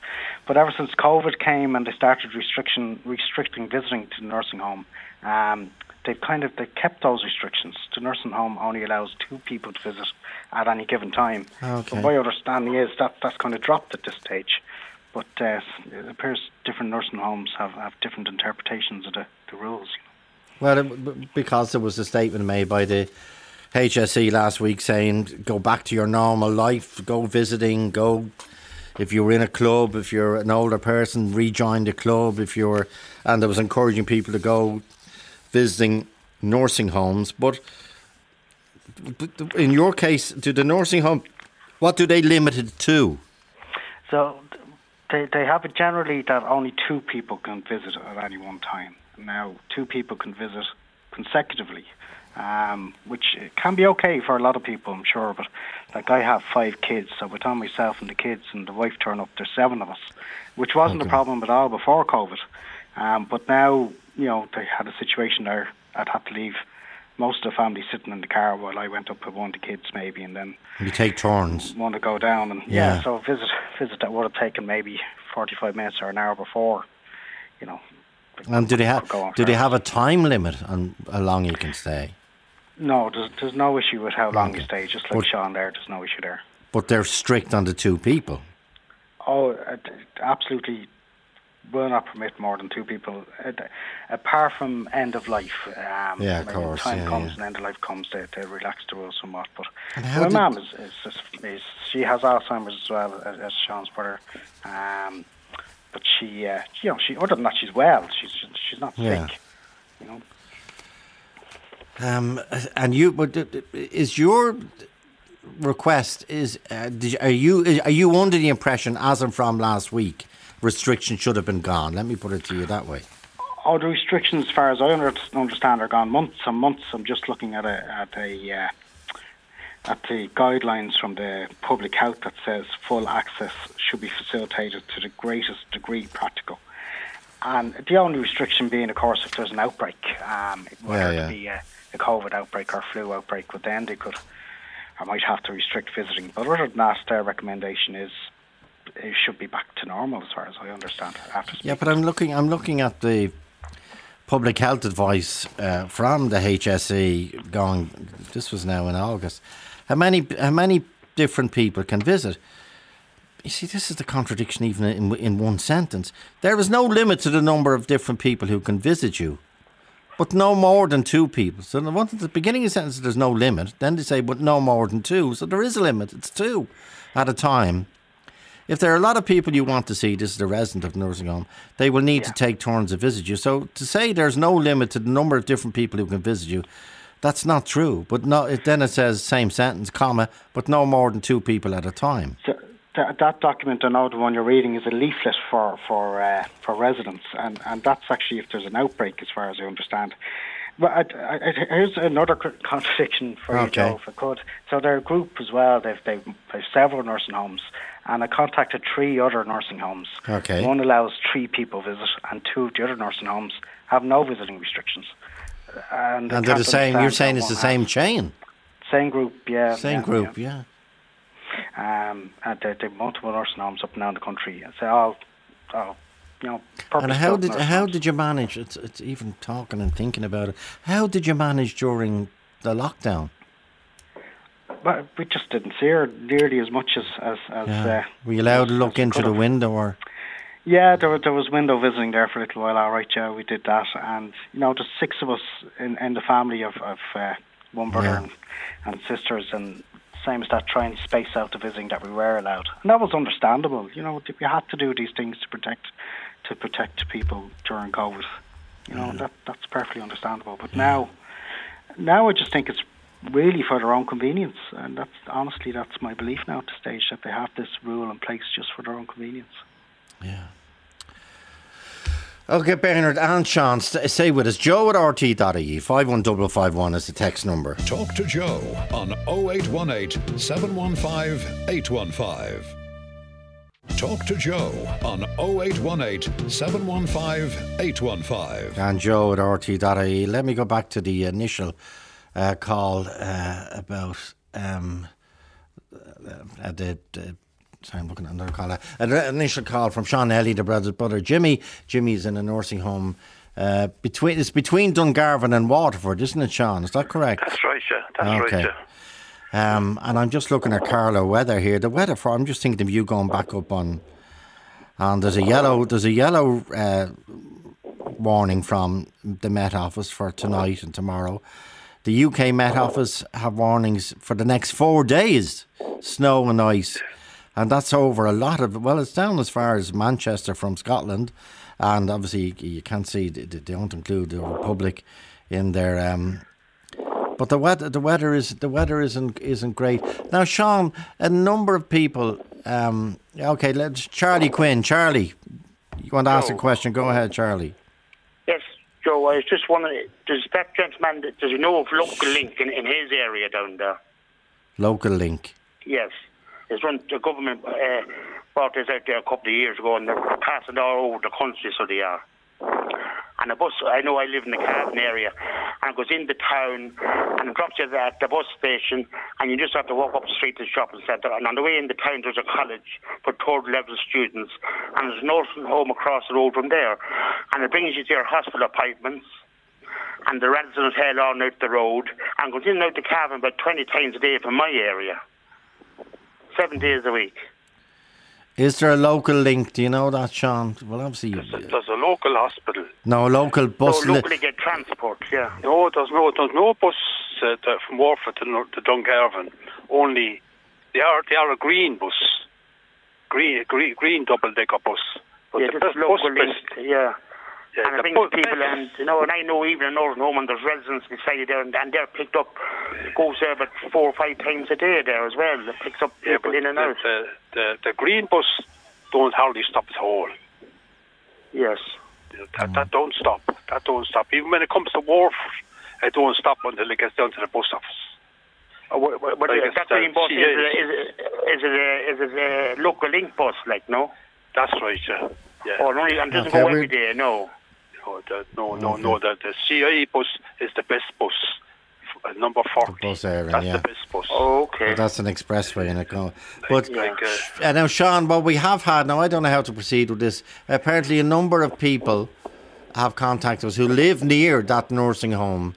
but ever since COVID came and they started restriction restricting visiting to the nursing home, um, they've kind of they kept those restrictions. The nursing home only allows two people to visit at any given time. Okay. So my understanding is that that's kind of dropped at this stage. But uh, it appears different nursing homes have, have different interpretations of the, the rules. Well, it, b- because there was a statement made by the HSE last week saying go back to your normal life, go visiting, go. If you were in a club, if you're an older person, rejoin the club. If you're, and I was encouraging people to go visiting nursing homes. But in your case, do the nursing home, what do they limit it to? So they, they have it generally that only two people can visit at any one time. Now, two people can visit consecutively um, which can be okay for a lot of people, I'm sure. But like I have five kids, so between myself and the kids and the wife turn up, there's seven of us, which wasn't Okay. a problem at all before COVID. Um, but now, you know, they had a situation there. I'd have to leave most of the family sitting in the car while I went up with one of the kids, maybe, and then You take turns. one to go down. And yeah, Yeah. so a visit visit that would have taken maybe 45 minutes or an hour before, you know. And do they have do they have a time limit on how long you can stay? No, there's, there's no issue with how long you stay. Just like But- Sean there, there's no issue there. But they're strict on the two people. Oh, uh, absolutely will not permit more than two people. Uh, apart from end of life. Um, Yeah, of when course, Time yeah, comes yeah. and end of life comes, they, they relax the rules somewhat. But my mum is, is, is, is she has Alzheimer's as well as, as Sean's brother. Um, but she, uh, you know, she other than that, she's well. She's she's not Yeah. sick. You know. Um, and you, but uh, is your request is uh, you, are you are you under the impression as I'm from last week restrictions should have been gone? Let me put it to you that way. Oh, the restrictions, as far as I understand, are gone months and months. I'm just looking at a at a uh, at the guidelines from the public health that says full access should be facilitated to the greatest degree practical. And the only restriction being, of course, if there's an outbreak, um, whether Yeah, it be a, a COVID outbreak or flu outbreak, but then they could, I might have to restrict visiting. But other than that, their recommendation is it should be back to normal, as far as I understand. After Yeah, but I'm looking. I'm looking at the public health advice uh, from the HSE. Going, this was now in August. How many? How many different people can visit? You see, this is the contradiction even in in one sentence. There is no limit to the number of different people who can visit you, but no more than two people. So the one at the beginning of the sentence, there's no limit. Then they say, but no more than two. So there is a limit. It's two at a time. If there are a lot of people you want to see, this is the resident of the nursing home, they will need to take turns to visit you. So to say there's no limit to the number of different people who can visit you, that's not true. But no, it, then it says same sentence, comma, but no more than two people at a time. So that, that document, I know the one you're reading, is a leaflet for for uh, for residents, and, and that's actually if there's an outbreak, as far as I understand. But I, I, here's another contradiction for you, Okay. Joe, if I could. So they're a group as well. They've, they've they've several nursing homes, and I contacted three other nursing homes. Okay. One allows three people visit, and two of the other nursing homes have no visiting restrictions. And, And they're the same, you're saying it's the same has- chain, Same group, yeah. same yeah, group, yeah. yeah. Um, and they, they have multiple nursing homes up and down the country. And so, all, all, you know, And how did how homes. did you manage? It's, it's even talking and thinking about it. How did you manage during the lockdown? Well, we just didn't see her nearly as much as as, as Yeah. uh, Were you allowed to look into the window, or Yeah, there, there was window visiting there for a little while. All right, yeah, we did that, and you know, there's six of us in, in the family of, of uh, one brother Yeah. and, and sisters, and same as that, trying to space out the visiting that we were allowed, and that was understandable. You know, we had to do these things to protect to protect people during COVID. You know, mm. that that's perfectly understandable. But now, now I just think it's really for their own convenience, and that's honestly that's my belief now at the stage that they have this rule in place just for their own convenience. Yeah. Okay, Bernard and Sean, st- stay with us. Joe at rte.ie, 51551 is the text number. Talk to Joe on 0818 715 815. Talk to Joe on 0818 715 815. And Joe at rte.ie. Let me go back to the initial uh, call uh, about um, uh, the, the I'm looking at another call. Uh, An initial call from Sean Elliott, the brother's brother Jimmy. Jimmy's in a nursing home uh, between. It's between Dungarvan and Waterford, isn't it, Sean? Is that correct? That's right, yeah. That's Okay. right, yeah. Um, and I'm just looking at Carlow Weather here. The weather for I'm just thinking of you going back up on. And there's a yellow there's a yellow uh, warning from the Met Office for tonight and tomorrow. The UK Met Office have warnings for the next four days, snow and ice, and that's over a lot of. Well, it's down as far as Manchester from Scotland, and obviously you, can't see they don't include the Republic in their. Um, but the weather, the weather is the weather isn't isn't great now. Sean, a number of people. Um, okay, let's Charlie Quinn. Charlie, you want to ask a question? Go ahead, Charlie. Yes, Joe, I was just wondering, does that gentleman, does he know of local link in, in his area down there? Local link. Yes. There's one, the government uh, brought this out there a couple of years ago and they're passing all over the country, so they are. And the bus, I know I live in the Cavan area, and goes into town and drops you at the bus station, and you just have to walk up the street to the shopping centre. And on the way into the town, there's a college for third level students, and there's a nursing home across the road from there. And it brings you to your hospital appointments, and the residents head on out the road, and goes in and out the Cavan about 20 times a day from my area, seven days a week. Is there a local link? Do you know that, Sean? Well, obviously, you, There's a local hospital. no local bus. so li- locally get transport, yeah. No, there's no there's no bus uh, to, from Warford to, Nor- to Dungarvan. Only they are they are a green bus, green green, green double decker bus. But yeah, the just bus, local bus link, yeah. Yeah, and the it brings bus- people and you know, and I know even in Northern Home and there's residents beside there and, and they're picked up goes there about four or five times a day there as well. It picks up yeah, people but in and the, out. the, the the green bus don't hardly stop at all. Yes. That, that don't stop. That don't stop. Even when it comes to Warford, it don't stop until it gets down to the bus office. Uh, wh- wh- But Like uh, it's, that green bus is, CA. a, is, is it a, is it a local link bus, like, no? That's right, yeah. yeah. Oh, no, and doesn't Okay, go every day, no. No, the, no, no, no. The, the CIE bus is the best bus. Uh, number 40. Bus Éireann, That's yeah. the best bus. okay. Well, that's an expressway in it. Go. But Like, uh, uh, now, Sean, what we have had now, I don't know how to proceed with this. Apparently, a number of people have contacted us who live near that nursing home,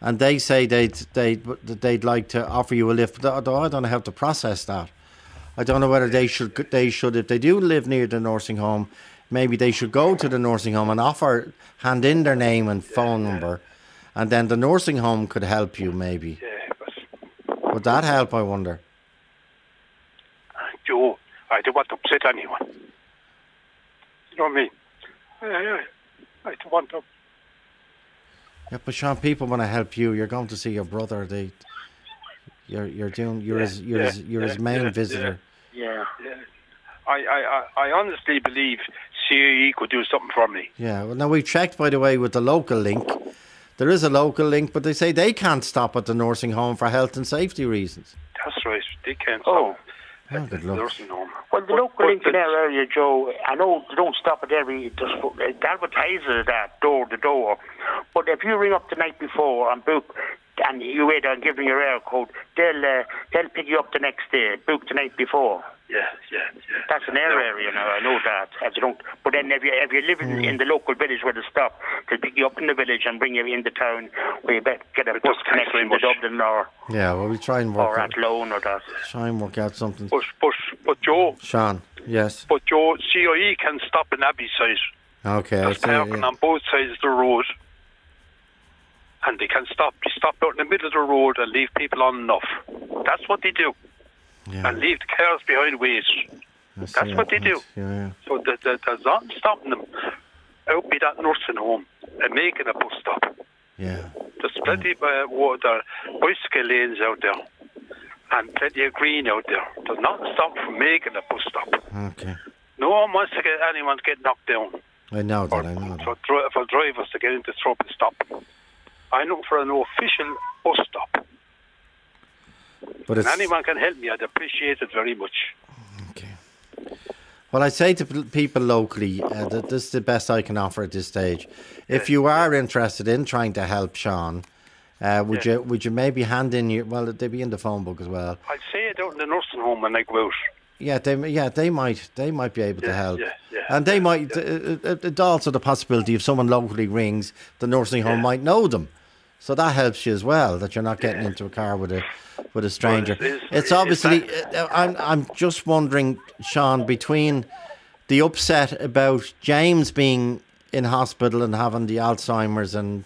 and they say they'd they'd they'd like to offer you a lift. But I don't know how to process that. I don't know whether they should they should if they do live near the nursing home, maybe they should go to the nursing home and offer hand in their name and phone number, and then the nursing home could help you. Maybe yeah, but would that help? I wonder. Joe, I don't want to upset anyone. You know what I mean? Yeah, yeah. I don't want to. Yeah, but Sean, people want to help you. You're going to see your brother. They, you're you're doing you're Yeah, his you're yeah, his you're his main yeah, visitor. Yeah. Yeah. I, I, I I honestly believe CIE could do something for me. Yeah. Well, now we checked by the way with the local link. There is a local link, but they say they can't stop at the nursing home for health and safety reasons. That's right. They can't Oh. stop Oh, good the luck. nursing home. Well, the But- local but link in the- our area, Joe, I know they don't stop at every, just it advertises that door to door. But if you ring up the night before and book, and you wait and give them your Eircode, they'll uh, they'll pick you up the next day. Book the night before. Yeah, yeah, yeah. That's an our No. area now. I know that. As you don't, but then if you if you live in, mm. in the local village where they stop, they'll pick you up in the village and bring you into town where you bet get a But bus connection to. Dublin or Yeah. Well, we try and work or out, Athlone or that. try and work out something. But, but, but Joe, Sean. Yes. but Joe, CIE can stop in Abbey side. Okay. I see, parking yeah. on both sides of the road. And they can stop. They stop out in the middle of the road and leave people on enough. That's what they do. Yeah, And leave the cars behind ways. I see that's what they do. Yeah, yeah. So the, the, there's nothing stopping them out by that nursing home and making a bus stop. Yeah. There's plenty of uh, water, bicycle lanes out there and plenty of green out there. There's nothing stopping from making a bus stop. Okay. No one wants to get anyone to get knocked down I know or that. I know that. for, for drivers to get into trouble stop. I look for an official bus stop. But anyone can help me, I'd appreciate it very much. Okay. Well, I say to people locally uh, that this is the best I can offer at this stage. If you are interested in trying to help Sean, uh, would Yeah. you would you maybe hand in your well they'd be in the phone book as well. I'd say it out in the nursing home when I go out. Yeah, they yeah they might they might be able to help. yeah, yeah, and they might. Uh, uh, it's also the possibility if someone locally rings, the nursing home might know them, so that helps you as well. That you're not getting into a car with a with a stranger. it's- it's- it's obviously. that- uh, I'm I'm just wondering, Sean, between the upset about James being in hospital and having the Alzheimer's and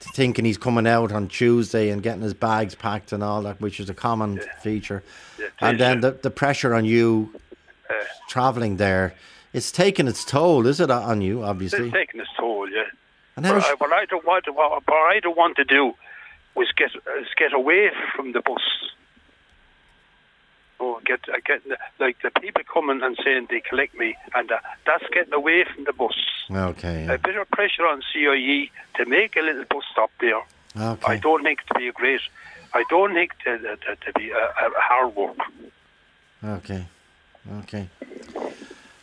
thinking he's coming out on Tuesday and getting his bags packed and all that, which is a common feature. Yeah, and then the, the pressure on you Uh, travelling there, it's taken its toll, is it, on you, obviously? It's taking its toll, yeah. And sh- I, what I don't want, what, what I don't want to do was get is get away from the bus. Oh, get uh, the- like the people coming and saying they collect me, and uh, that's getting away from the bus. Okay. A bit of pressure on CIE to make a little bus stop there. Okay. I don't think to be a great. I don't think to, to, to be a, a hard work. Okay. Okay.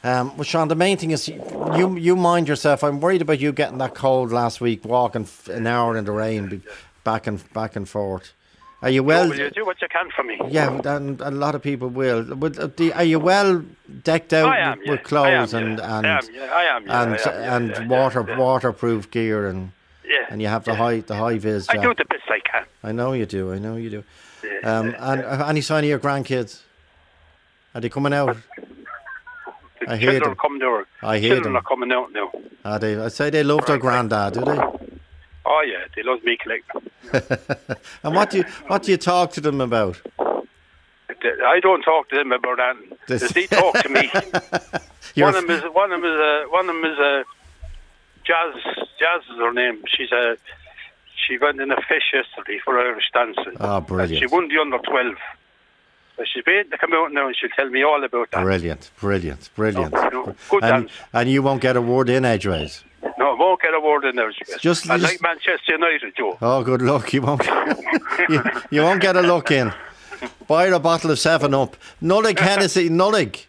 Um, well, Sean, the main thing is you you mind yourself. I'm worried about you getting that cold last week, walking f- an hour in the rain, be- back and back and forth. Are you well? Will you do what you can for me? Yeah, and a lot of people will. Uh, Are you well decked out am, with, yeah. clothes am, and yeah. and I am, yeah. I am, yeah. and am, and yeah, yeah, water waterproof gear and Yeah, and you have the high the high vis. I do the best I can. I know you do. I know you do. Um, and uh, any sign of your grandkids? Are they coming out? The I hear children them. are coming there. I hear children them. are coming out now. Are they? I say they love their granddad, do they? Oh yeah, they love me collecting. and what do you what do you talk to them about? I don't talk to them about that. This- They talk to me. One of them is one of them is a one of them is a Jazz. Jazz is her name. She's a she went in a feis yesterday for Irish dancing. Oh, And brilliant. she won the under twelve. So she's waiting to come out now and she'll tell me all about that. Brilliant, brilliant, brilliant. Oh, no, good and, dance. and you won't get a word in edgeways. No, I won't get a word in there. Just- I just- like Manchester United, Joe. Oh, good luck. You won't. you, you won't get a look in. Buy her a bottle of Seven Up. Nollaig Hennessy. Nollaig.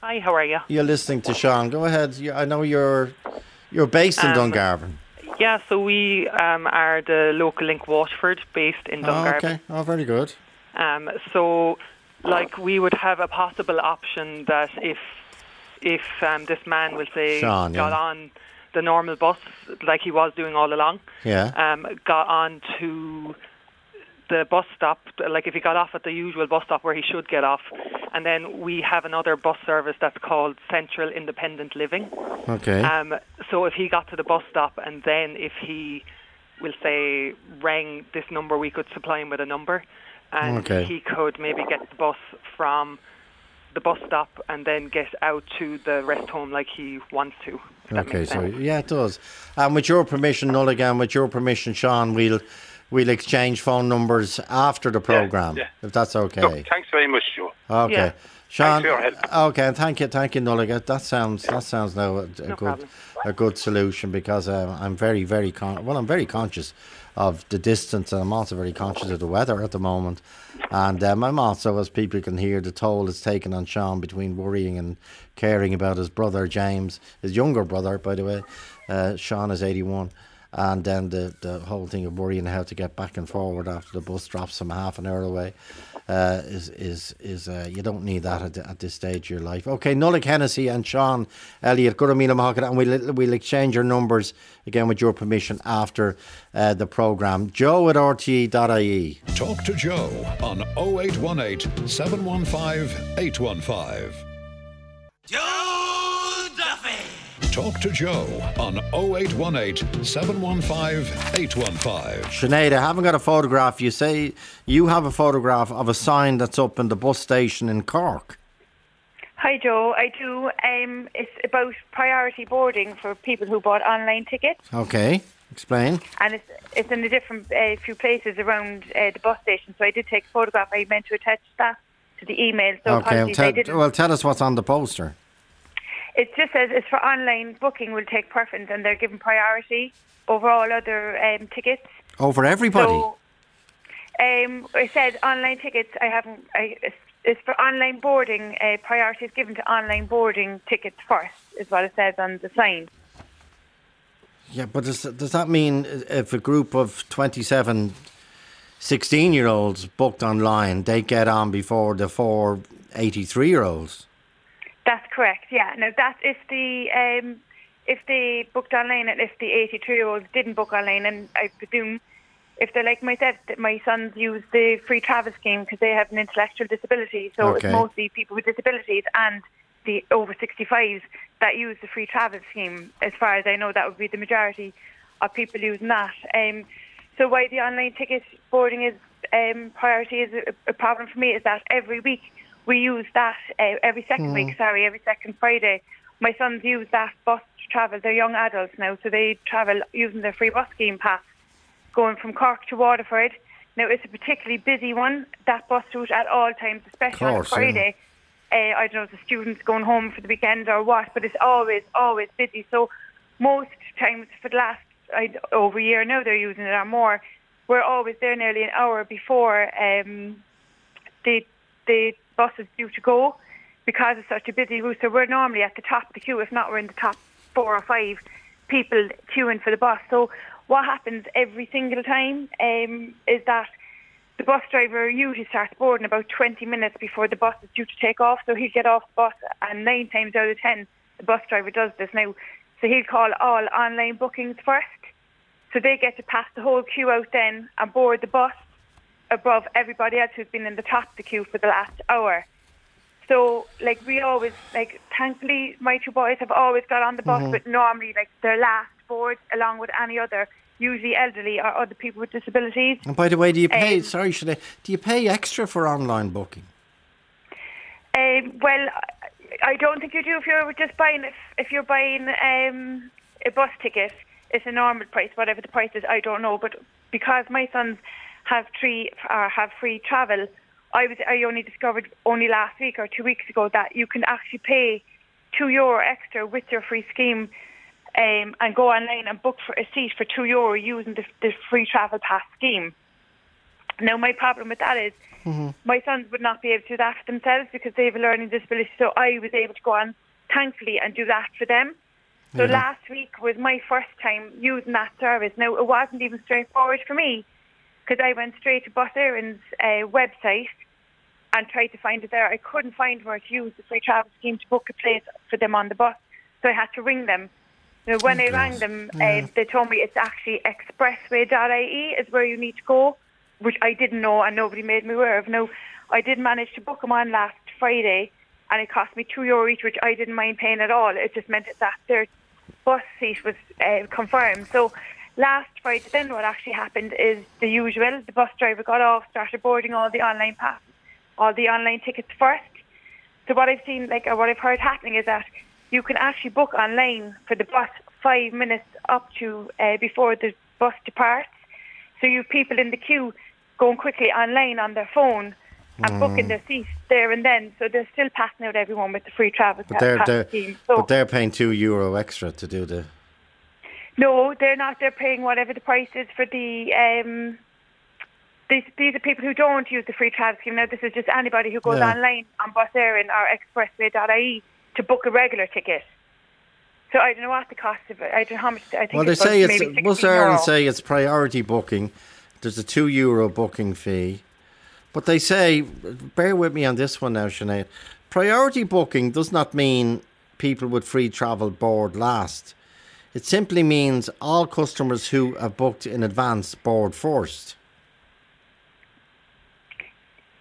Hi, how are you? You're listening to Sean. Go ahead. I know you're you're based in Um, Dungarvan. Yeah, so we um, are the local link Waterford, based in Oh, Dungarvan. okay. Oh, very good. Um, so, like, we would have a possible option that if if um, this man will say Sean, got yeah. on the normal bus like he was doing all along, Yeah. um, got on to the bus stop, like if he got off at the usual bus stop where he should get off, and then we have another bus service that's called Central Independent Living. Okay. Um, so if he got to the bus stop and then if he will say rang this number, we could supply him with a number, and Okay. he could maybe get the bus from the bus stop and then get out to the rest home like he wants to. Okay, so yeah, it does. And with your permission, Nulligan, with your permission, Sean, we'll we'll exchange phone numbers after the program, yeah. if that's okay. Look, thanks very much, Joe. Okay. Yeah. Sean, Thanks for your help. okay, and thank you, thank you, Nulligan. That sounds that sounds now a, a good problem. a good solution because um, I'm very very con- well I'm very conscious of the distance and I'm also very conscious of the weather at the moment. And um, I'm also, as people can hear, the toll it's taken on Sean between worrying and caring about his brother James, his younger brother, by the way. Uh, Sean is 81. And then the, the whole thing of worrying how to get back and forward after the bus drops him half an hour away uh, is is is uh, you don't need that at, at this stage of your life. Okay, Nollaig Hennessy and Sean Elliott, good meal market, and we'll we'll exchange your numbers again with your permission after uh, the program. Joe at rte.ie. Talk to Joe on 0818 715 815. Joe Duffy. Talk to Joe on 0818 715 815. Sinead, I haven't got a photograph. You say you have a photograph of a sign that's up in the bus station in Cork. Hi, Joe. I do. Um, it's about priority boarding for people who bought online tickets, Okay, explain. and it's it's in a different uh, few places around uh, the bus station. So I did take a photograph. I meant to attach that to the email. So okay, well, apologies, I tell, well, tell us what's on the poster. It just says it's for online booking will take preference, and they're given priority over all other um, tickets. Over everybody. So, um, I said online tickets. I haven't. I, it's, for online boarding. Uh, priority is given to online boarding tickets first, is what it says on the sign. Yeah, but does, does that mean if a group of 27 16 year olds booked online, they get on before the four 83 year olds? That's correct. Yeah. Now that's if the um, if they booked online and if the 82-year-olds didn't book online, and I presume if they're like myself, that my sons use the free travel scheme because they have an intellectual disability. So Okay. it's mostly people with disabilities and the over 65s that use the free travel scheme. As far as I know, that would be the majority of people using that. Um, so why the online ticket boarding is um, priority is a, a problem for me is that every week we use that uh, every second Mm. week. Sorry, every second Friday. My sons use that bus to travel. They're young adults now, so they travel using their free bus scheme pass, going from Cork to Waterford. Now it's a particularly busy one, that bus route at all times, especially on a Course, yeah. Friday. Uh, I don't know if the students going home for the weekend or what, but it's always, always busy. So most times for the last I, over a year now they're using it or more. We're always there nearly an hour before um, the the bus is due to go because it's such a busy route. So we're normally at the top of the queue. If not, we're in the top four or five people queuing for the bus. So what happens every single time um, is that the bus driver usually starts boarding about 20 minutes before the bus is due to take off. So he'll get off the bus, and nine times out of ten, the bus driver does this now. So he'll call all online bookings first. So they get to pass the whole queue out then and board the bus above everybody else who's been in the top of the queue for the last hour. So, like, we always, like, thankfully, my two boys have always got on the bus, Mhm. but normally, like, they're last board along with any other, usually elderly or other people with disabilities. And by the way, do you pay? Um, sorry, should I? Do you pay extra for online booking? Um, well, I- I don't think you do if you're just buying if, if you're buying um, a bus ticket. It's a normal price, whatever the price is. I don't know, but because my sons have free uh, have free travel, I was I only discovered only last week or two weeks ago that you can actually pay two euro extra with your free scheme. Um, and go online and book for a seat for two euro using the, the free travel pass scheme. Now, my problem with that is my sons would not be able to do that for themselves because they have a learning disability. So I was able to go on, thankfully, and do that for them. So Yeah. last week was my first time using that service. Now it wasn't even straightforward for me because I went straight to Bus Éireann's uh, website and tried to find it there. I couldn't find where to use the free travel scheme to book a place for them on the bus, so I had to ring them. Now, when I rang them, Yeah. uh, they told me it's actually expressway.ie is where you need to go, which I didn't know and nobody made me aware of. Now, I did manage to book them on last Friday, and it cost me two euro each, which I didn't mind paying at all. It just meant that their bus seat was uh, confirmed. So last Friday, then what actually happened is the usual. The bus driver got off, started boarding all the online passes, all the online tickets first. So what I've seen, like, or what I've heard happening is that you can actually book online for the bus five minutes up to uh, before the bus departs. So you have people in the queue going quickly online on their phone and Mm. booking their seats there and then. So they're still passing out everyone with the free travel But they're they're. So but they're paying two euro extra to do the. No, they're not. They're paying whatever the price is for the. Um, these, these are people who don't use the free travel scheme. Now, this is just anybody who goes Yeah. online on Bus Éireann or Expressway.ie to book a regular ticket. So I don't know what the cost of it. I don't know how much. I think Well, they say it's Bus Éireann say it's priority booking. There's a two euro booking fee, but they say, bear with me on this one now, Sinead. Priority booking does not mean people with free travel board last. It simply means all customers who have booked in advance board first.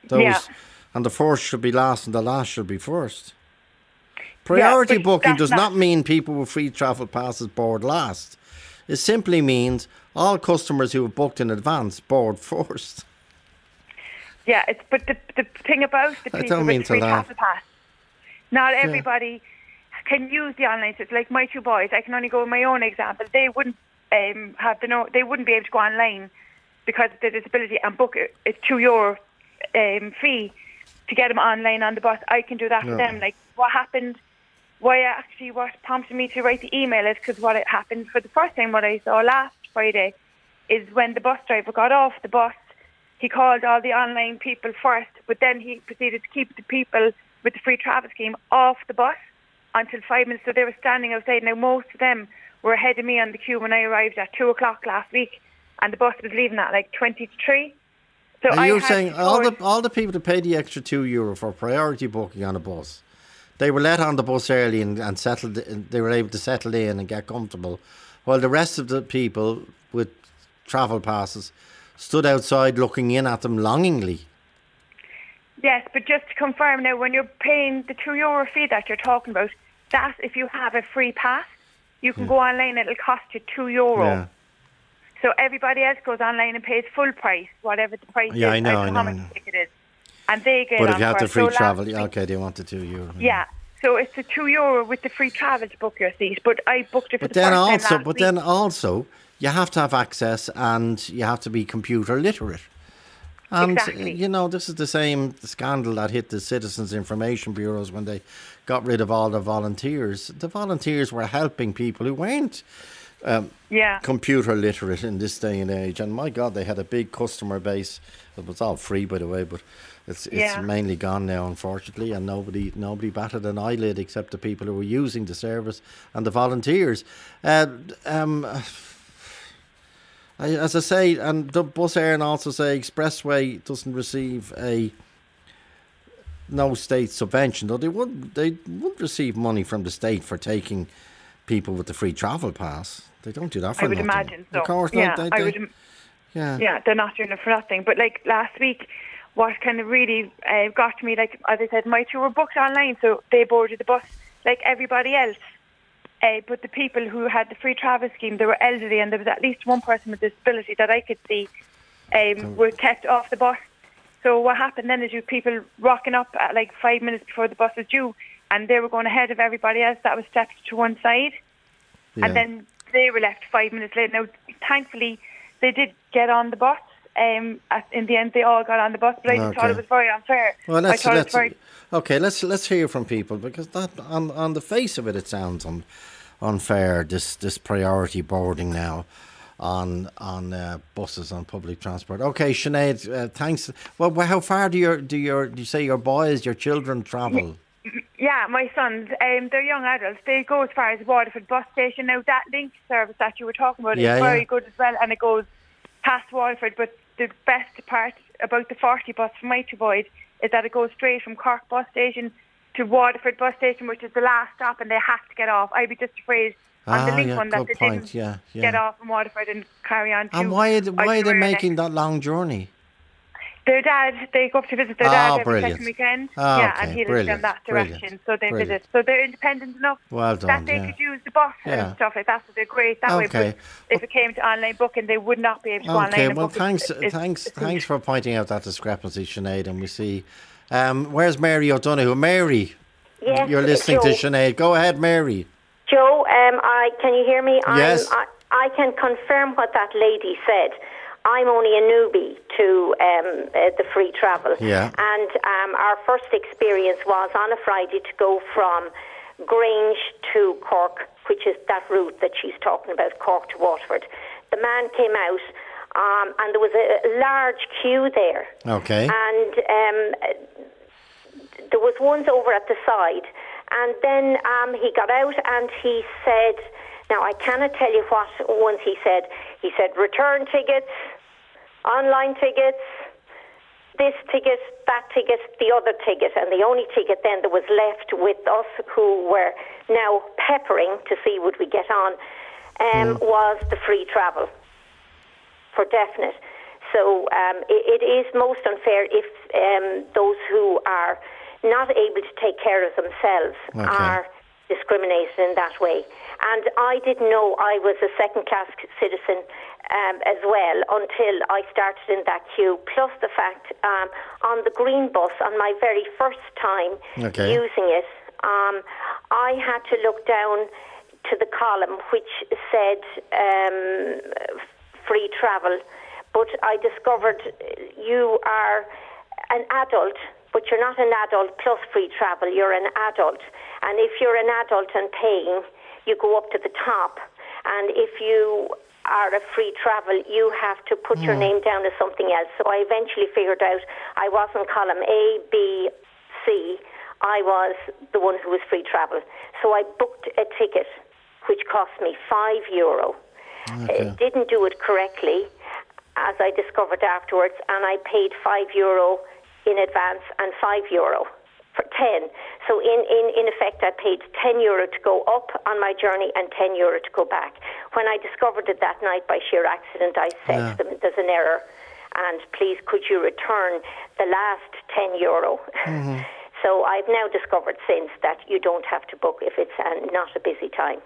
Those Yeah. and the first should be last, and the last should be first. Priority but booking does not- not mean people with free travel passes board last. It simply means all customers who have booked in advance board first. Yeah, it's but the the thing about the people with free travel pass, not everybody can use the online. It's like my two boys. I can only go with my own example. They wouldn't um, have the no. They wouldn't be able to go online because of their disability and book a, a two euro um, fee to get them online on the bus. I can do that Yeah. for them. Like what happened. Why actually what prompted me to write the email is because what it happened for the first time what I saw last Friday is when the bus driver got off the bus he called all the online people first, but then he proceeded to keep the people with the free travel scheme off the bus until five minutes. So they were standing outside. Now, most of them were ahead of me on the queue when I arrived at two o'clock last week, and the bus was leaving at like 20 to 3. So Are you saying all the all the people that pay the extra two euro for priority booking on a bus, they were let on the bus early and, and settled. They were able to settle in and get comfortable, while the rest of the people with travel passes stood outside looking in at them longingly. Yes, but just to confirm now, when you're paying the two euro fee that you're talking about, that if you have a free pass, you can hmm. go online. It'll cost you two euro. Yeah, So everybody else goes online and pays full price, whatever the price Yeah, is. I know, I know, I know. the ticket is. And they get but if you have the free So travel, week- yeah, okay, they want the two euro. Yeah. So it's a two euro with the free travel to book your seat, but I booked it for But the then also, but week. then also, you have to have access and you have to be computer literate. And exactly. you know, this is the same scandal that hit the citizens' information bureaus when they got rid of all the volunteers. The volunteers were helping people who weren't um, Yeah. computer literate in this day and age. And my God, they had a big customer base. It was all free, by the way, but it's it's Yeah. mainly gone now, unfortunately. And nobody nobody batted an eyelid except the people who were using the service and the volunteers. Uh, um, I, as I say, and the Bus Éireann also say Expressway doesn't receive a no state subvention, though they would they would receive money from the state for taking people with the free travel pass. They don't do that for I would nothing. imagine so. Of course, yeah, not. They, I they- would. im- yeah. Yeah, they're not doing it for nothing. But like last week, what kind of really uh, got to me, like as I said, my two were booked online, so they boarded the bus like everybody else. Uh, but the people who had the free travel scheme, they were elderly, and there was at least one person with disability that I could see um, were kept off the bus. So what happened then is you people rocking up at like five minutes before the bus was due, and they were going ahead of everybody else that was stepped to one side Yeah. and then they were left five minutes late. Now, thankfully, they did get on the bus. Um, at, in the end, they all got on the bus, but I just thought it was very unfair. Well, I let's thought it was very okay. Let's let's hear from people because that on on the face of it, it sounds un, unfair. This this priority boarding now on on uh, buses on public transport. Okay, Sinead, uh, thanks. Well, well, how far do your do your do you say your boys, your children travel? Yeah, my sons, um, they're young adults. They go as far as Waterford bus station. Now, that link service that you were talking about Yeah, is very yeah. good as well, and it goes past Waterford. But the best part about the 40 bus for my two boys is that it goes straight from Cork bus station to Waterford bus station, which is the last stop, and they have to get off. I'd be just afraid on the Ah, link yeah, one that they point, didn't yeah, yeah. get off in Waterford and carry on. And to why why are they making that long journey? Their dad, they go up to visit their Ah, dad every brilliant. second weekend. Ah, yeah, okay, and he lives brilliant, down that brilliant, direction, so they brilliant. visit. So they're independent enough Well that they yeah. could use the bus Yeah. and stuff like that. So they're great that way. Okay. But if it came to online booking, they would not be able to go online. Okay, well, book thanks, It's- thanks, it's- thanks for pointing out that discrepancy, Sinead. And we see, um, where's Mary O'Donoghue? Mary, Yes, you're listening to Joe. Sinead. Go ahead, Mary. Joe, um, I can you hear me? Yes. I'm, I, I can confirm what that lady said. I'm only a newbie to um, uh, the free travel. Yeah. And um, our first experience was on a Friday to go from Grange to Cork, which is that route that she's talking about, Cork to Waterford. The man came out, um, and there was a large queue there. Okay. And um, there was ones over at the side, and then um, he got out and he said, "Now I cannot tell you what ones he said. He said return tickets, online tickets." This ticket, that ticket, the other ticket, and the only ticket then that was left with us who were now peppering to see would we get on um, was the free travel for definite. So um, it, it is most unfair if um, those who are not able to take care of themselves Okay. are discriminated in that way. And I didn't know I was a second class citizen um, as well until I started in that queue. Plus the fact um, on the green bus, on my very first time Okay. using it, um, I had to look down to the column which said um, free travel, but I discovered you are an adult, but you're not an adult plus free travel. You're an adult, and if you're an adult and paying, you go up to the top, and if you are a free travel, you have to put your Mm. name down as something else. So I eventually figured out I wasn't column A, B, C. I was the one who was free travel. So I booked a ticket, which cost me five euro. Okay. Uh, didn't do it correctly, as I discovered afterwards, and I paid five euro in advance and five euro for ten. So in, in, in effect, I paid ten euro to go up on my journey and ten euro to go back. When I discovered it that night by sheer accident, I said Yeah. to them, "There's an error, and please could you return the last ten euro?" Mm-hmm. So I've now discovered since that you don't have to book if it's uh, not a busy time.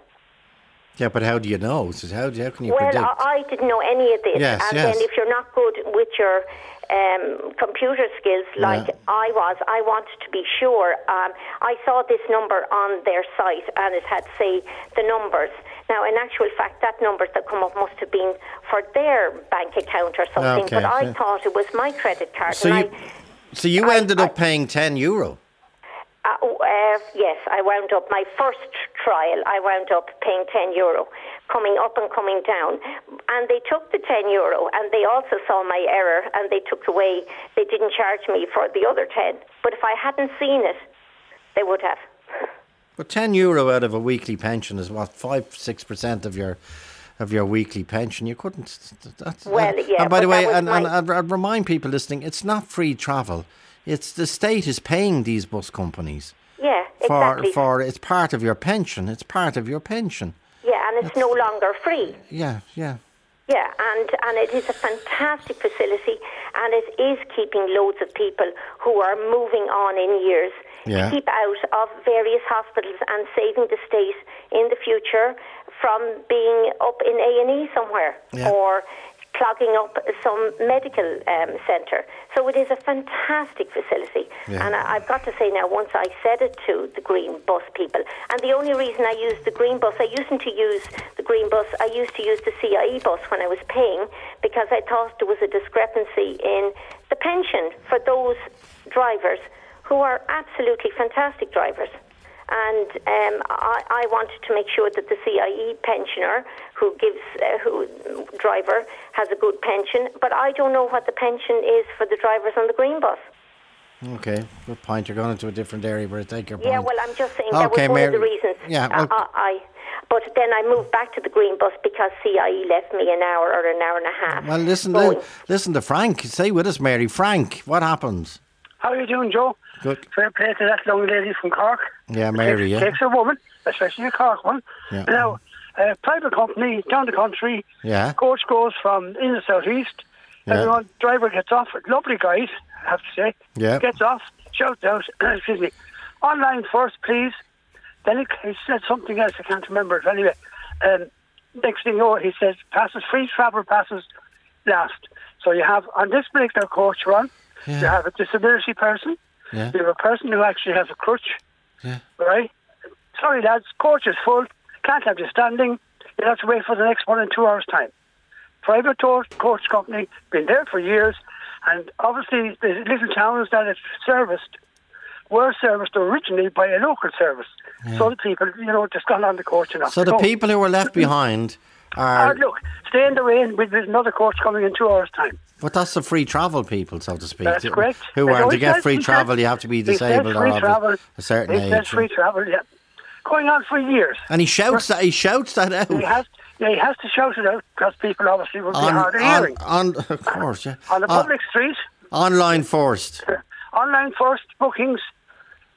Yeah, but how do you know? How, how can you well, predict? I, I didn't know any of this. Yes, and yes. then if you're not good with your um, computer skills like Yeah. I was, I wanted to be sure. Um, I saw this number on their site and it had, say, the numbers. Now, in actual fact, that number that come up must have been for their bank account or something, Okay, but I yeah. thought it was my credit card. So and you, so you ended up paying ten euro. Uh, uh, yes, I wound up my first trial. I wound up paying ten euro, coming up and coming down, and they took the ten euro, and they also saw my error, and they took away. They didn't charge me for the other ten, but if I hadn't seen it, they would have. But ten euro out of a weekly pension is what five six percent of your of your weekly pension. You couldn't. That's, Well, yeah, And by the way, that was and, and my- I'd remind people listening, it's not free travel. It's the state is paying these bus companies Yeah, for exactly. for it's part of your pension. It's part of your pension. yeah, and it's no longer free. Yeah, yeah. Yeah, and, and it is a fantastic facility, and it is keeping loads of people who are moving on in years Yeah. keep out of various hospitals and saving the state in the future from being up in A and E somewhere Yeah. or clogging up some medical um, centre. So it is a fantastic facility, Yeah. and I, I've got to say now, once I said it to the green bus people, and the only reason I used the green bus, I used to use the green bus, I used to use the CIE bus when I was paying because I thought there was a discrepancy in the pension for those drivers who are absolutely fantastic drivers. And um, I, I wanted to make sure that the CIE pensioner who gives uh, who driver has a good pension, but I don't know what the pension is for the drivers on the green bus. Okay, good point. You're going into a different area, but I take your point. Yeah, well, I'm just saying that Okay, was one of the Mary. reasons. Yeah, I, well- I, I, but then I moved back to the green bus because CIE left me an hour or an hour and a half. Well, listen, going. li- listen to Frank. Stay with us, Mary. Frank, what happens? How are you doing, Joe? Good. Fair play to that young lady from Cork. Yeah, Mary. takes, Yeah, takes a woman, especially a Cork one. Yeah. Now, a private company down the country. Yeah. Coach goes from in the southeast. Yeah. Everyone, driver gets off. Lovely guys, I have to say. Yeah. Gets off, shouts out, excuse me, online first, please. Then he, he said something else. I can't remember it. Anyway, um, next thing you know, he says passes, free travel passes last. So you have on this particular coach run, you have a disability person. Yeah. You have a person who actually has a crutch. Yeah. Right? Sorry, lads, coach is full. Can't have you standing. You'll have to wait for the next one in two hours' time. Private tour, coach company, been there for years, and obviously the little towns that it's serviced were serviced originally by a local service. So the people, you know, just got on the coach and off So the go. people who were left behind Are, look, stay in the rain with with another coach coming in two hours' time. but that's the free travel people, so to speak. That's correct. Who That's are to get free travel, you have to be disabled or free travel. a certain age. says free travel, yeah. Going on for years. And he shouts that. He shouts that out. He has, yeah, he has to shout it out because people obviously will be on, hard of hearing. on, of course, yeah. On the On- public street, online first. online first, bookings.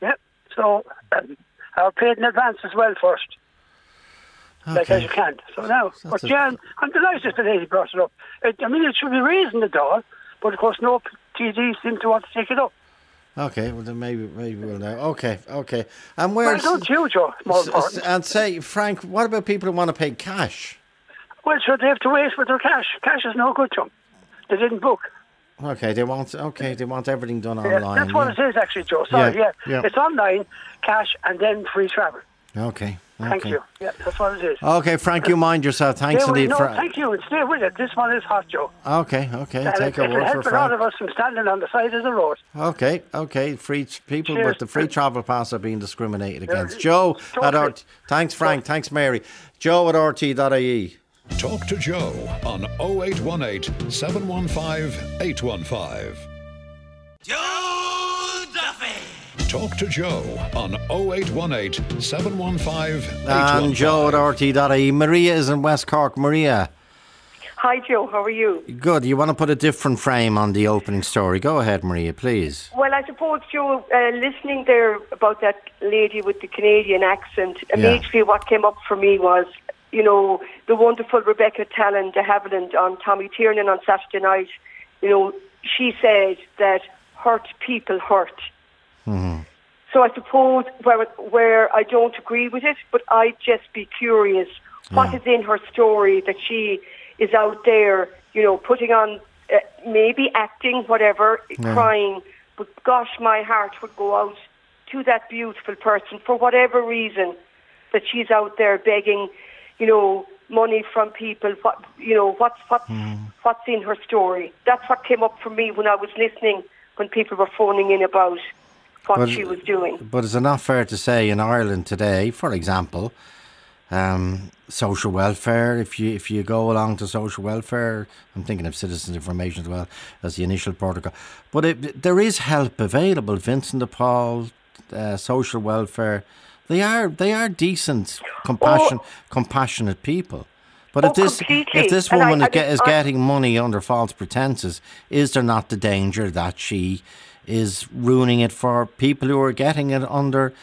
Yep. So um, are paid in advance as well first. Like as you can't, So now, but a- Jan, I'm delighted the lady brought it up. It, I mean, it should be raising the door, but of course, no TD seem to want to take it up. Okay, well then maybe maybe we'll know. Okay, okay. And Well, where's don't you, Joe? More s- important. and say, Frank, what about people who want to pay cash? Well, sure, they have to wait for their cash. Cash is no good to them. They didn't book. Okay, they want okay, they want everything done Yeah, online. that's what yeah. it is, actually, Joe. Sorry, yeah. yeah. It's online, cash, and then free travel. Okay, okay. Thank you. Yeah, that's what it is. Okay, Frank, you mind yourself. Thanks yeah, well, indeed. no, for, thank you, and stay with it. This one is hot, Joe. okay, okay. and Take it, a it'll word help for a lot of us from standing on the side of the road. Okay, okay. Free people Cheers. with the free travel pass are being discriminated Yeah, against. Joe at totally. RT. Thanks, Frank. Thanks, Mary. Joe at RTE.ie. Talk to Joe on 0818 715 815. Joe Duffy! Talk to Joe on 0818 715 And Joe at RTE.ie. Maria is in West Cork. Maria, Hi, Joe. How are you? good. You want to put a different frame on the opening story? Go ahead, Maria, please. Well, I suppose, Joe, uh, listening there about that lady with the Canadian accent, immediately what came up for me was, you know, the wonderful Rebecca Talon de Havilland on Tommy Tiernan on Saturday night. You know, she said that hurt people hurt. So I suppose where where I don't agree with it, but I'd just be curious what is in her story that she is out there, you know, putting on uh, maybe acting, whatever, Yeah. crying. But gosh, my heart would go out to that beautiful person for whatever reason that she's out there begging, you know, money from people. What you know, what's what's Hmm. what's in her story? That's what came up for me when I was listening when people were phoning in about what But- she was doing. But is it not fair to say in Ireland today, for example, um, social welfare? If you if you go along to social welfare, I'm thinking of citizens' information as well as the initial protocol. But it, there is help available. Vincent de Paul, uh, social welfare, they are they are decent, compassion, compassionate people. But if Oh, this completely. if this I- woman I is, get, is I- getting money under false pretenses, is there not the danger that she is ruining it for people who are getting it under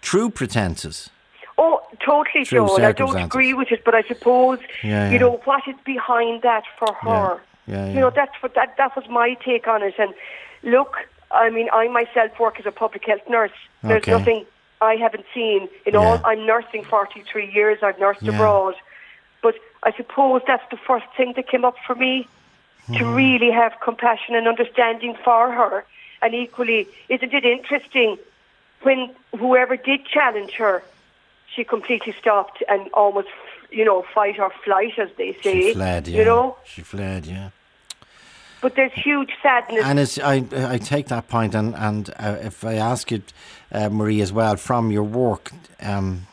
true pretenses? Oh, totally, True Joe. And I don't agree with it, but I suppose Yeah, you know what is behind that for her. Yeah, You yeah. know, that's what that that was my take on it. And look, I mean, I myself work as a public health nurse. There's Okay. nothing I haven't seen in all. Yeah. I'm nursing 43 years. I've nursed Yeah. abroad, but I suppose that's the first thing that came up for me to Mm-hmm. really have compassion and understanding for her. And equally, isn't it interesting when whoever did challenge her, she completely stopped and almost, you know, fight or flight, as they say. She fled, yeah. You know, She fled, yeah. but there's huge sadness. And it's, I, I take that point, and, and uh, if I ask you, uh, Marie, as well, from your work, um,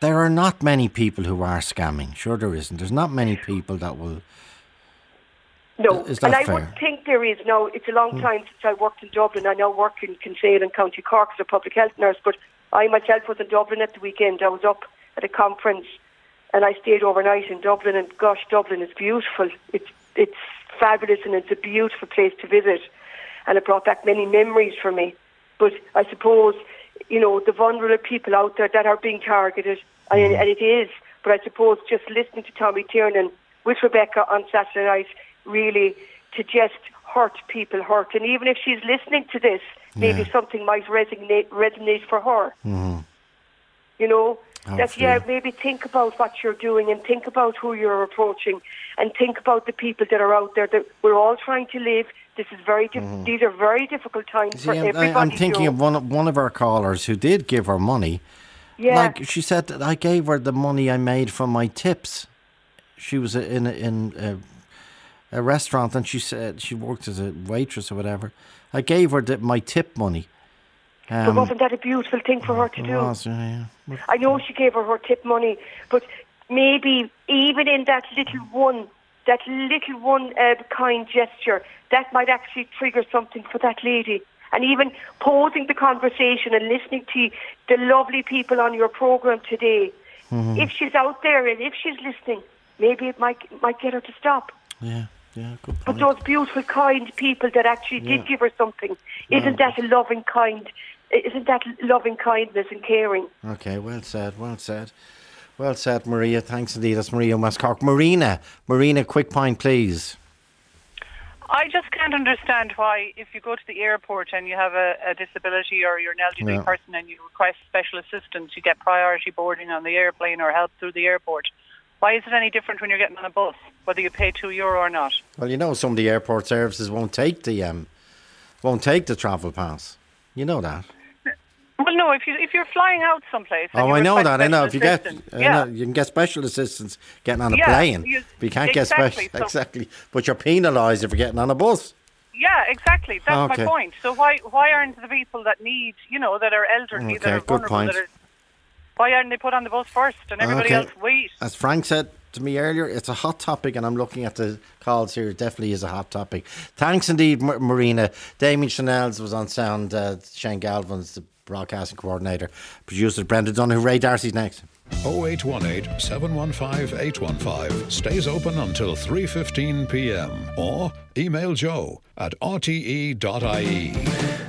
there are not many people who are scamming. Sure, there isn't. There's not many people that will. No, Is and I fair? would think there is now. It's a long Hmm. time since I worked in Dublin. I now work in Kinsale and County Cork as a public health nurse. But I myself was in Dublin at the weekend. I was up at a conference, and I stayed overnight in Dublin. And gosh, Dublin is beautiful. It's it's fabulous, and it's a beautiful place to visit. And it brought back many memories for me. But I suppose you know the vulnerable people out there that are being targeted, and, and it is. But I suppose just listening to Tommy Tiernan with Rebecca on Saturday night really to just hurt people hurt. And even if she's listening to this, maybe Yeah. something might resonate resonate for her. Mhm. You know, that yeah, maybe think about what you're doing and think about who you're approaching and think about the people that are out there. That we're all trying to live. This is very. Dif- These are very difficult times for See, I'm, everybody. I'm thinking of one, of one of our callers who did give her money. Yeah. Like she said, that I gave her the money I made from my tips. She was in a, in a, a restaurant and she said she worked as a waitress or whatever. I gave her the, my tip money. but wasn't that a beautiful thing for her to do? was, yeah, yeah. I know she gave her her tip money, but maybe even in that little one, that little one uh, kind gesture, that might actually trigger something for that lady. And even posing the conversation and listening to the lovely people on your program today, Mhm. if she's out there and if she's listening, maybe it might might get her to stop. Yeah, yeah, good But those beautiful, kind people that actually Yeah. did give her something, isn't that a loving kind? Isn't that loving kindness and caring? Okay, well said, well said. Well said, Maria. Thanks indeed. That's Maria in West Cork. Marina, Marina, quick point, please. I just can't understand why, if you go to the airport and you have a, a disability or you're an elderly Yeah. person and you request special assistance, you get priority boarding on the airplane or help through the airport. Why is it any different when you're getting on a bus, whether you pay two euro or not? Well, you know, some of the airport services won't take the um, won't take the travel pass. You know that. Well, no, if you if you're flying out someplace. Oh, I know that. I know. If you get, yeah, know, you can get special assistance getting on a Yeah, plane, you- but you can't get special so- exactly. But you're penalised if you're getting on a bus. yeah, exactly. That's Okay. my point. So why why aren't the people that need, you know, that are elderly, that are vulnerable, point. that are, why aren't they put on the bus first and everybody Okay. else wait? As Frank said to me earlier, it's a hot topic, and I'm looking at the calls here. It definitely is a hot topic. Thanks indeed, Mar- Marina. Damien Chanels was on sound. Uh, Shane Galvin's the broadcasting coordinator. Producer Brenda Donoghue. Ray D'Arcy's next. 0818 715 815 stays open until 3:15 p.m. or email joe at rte.ie.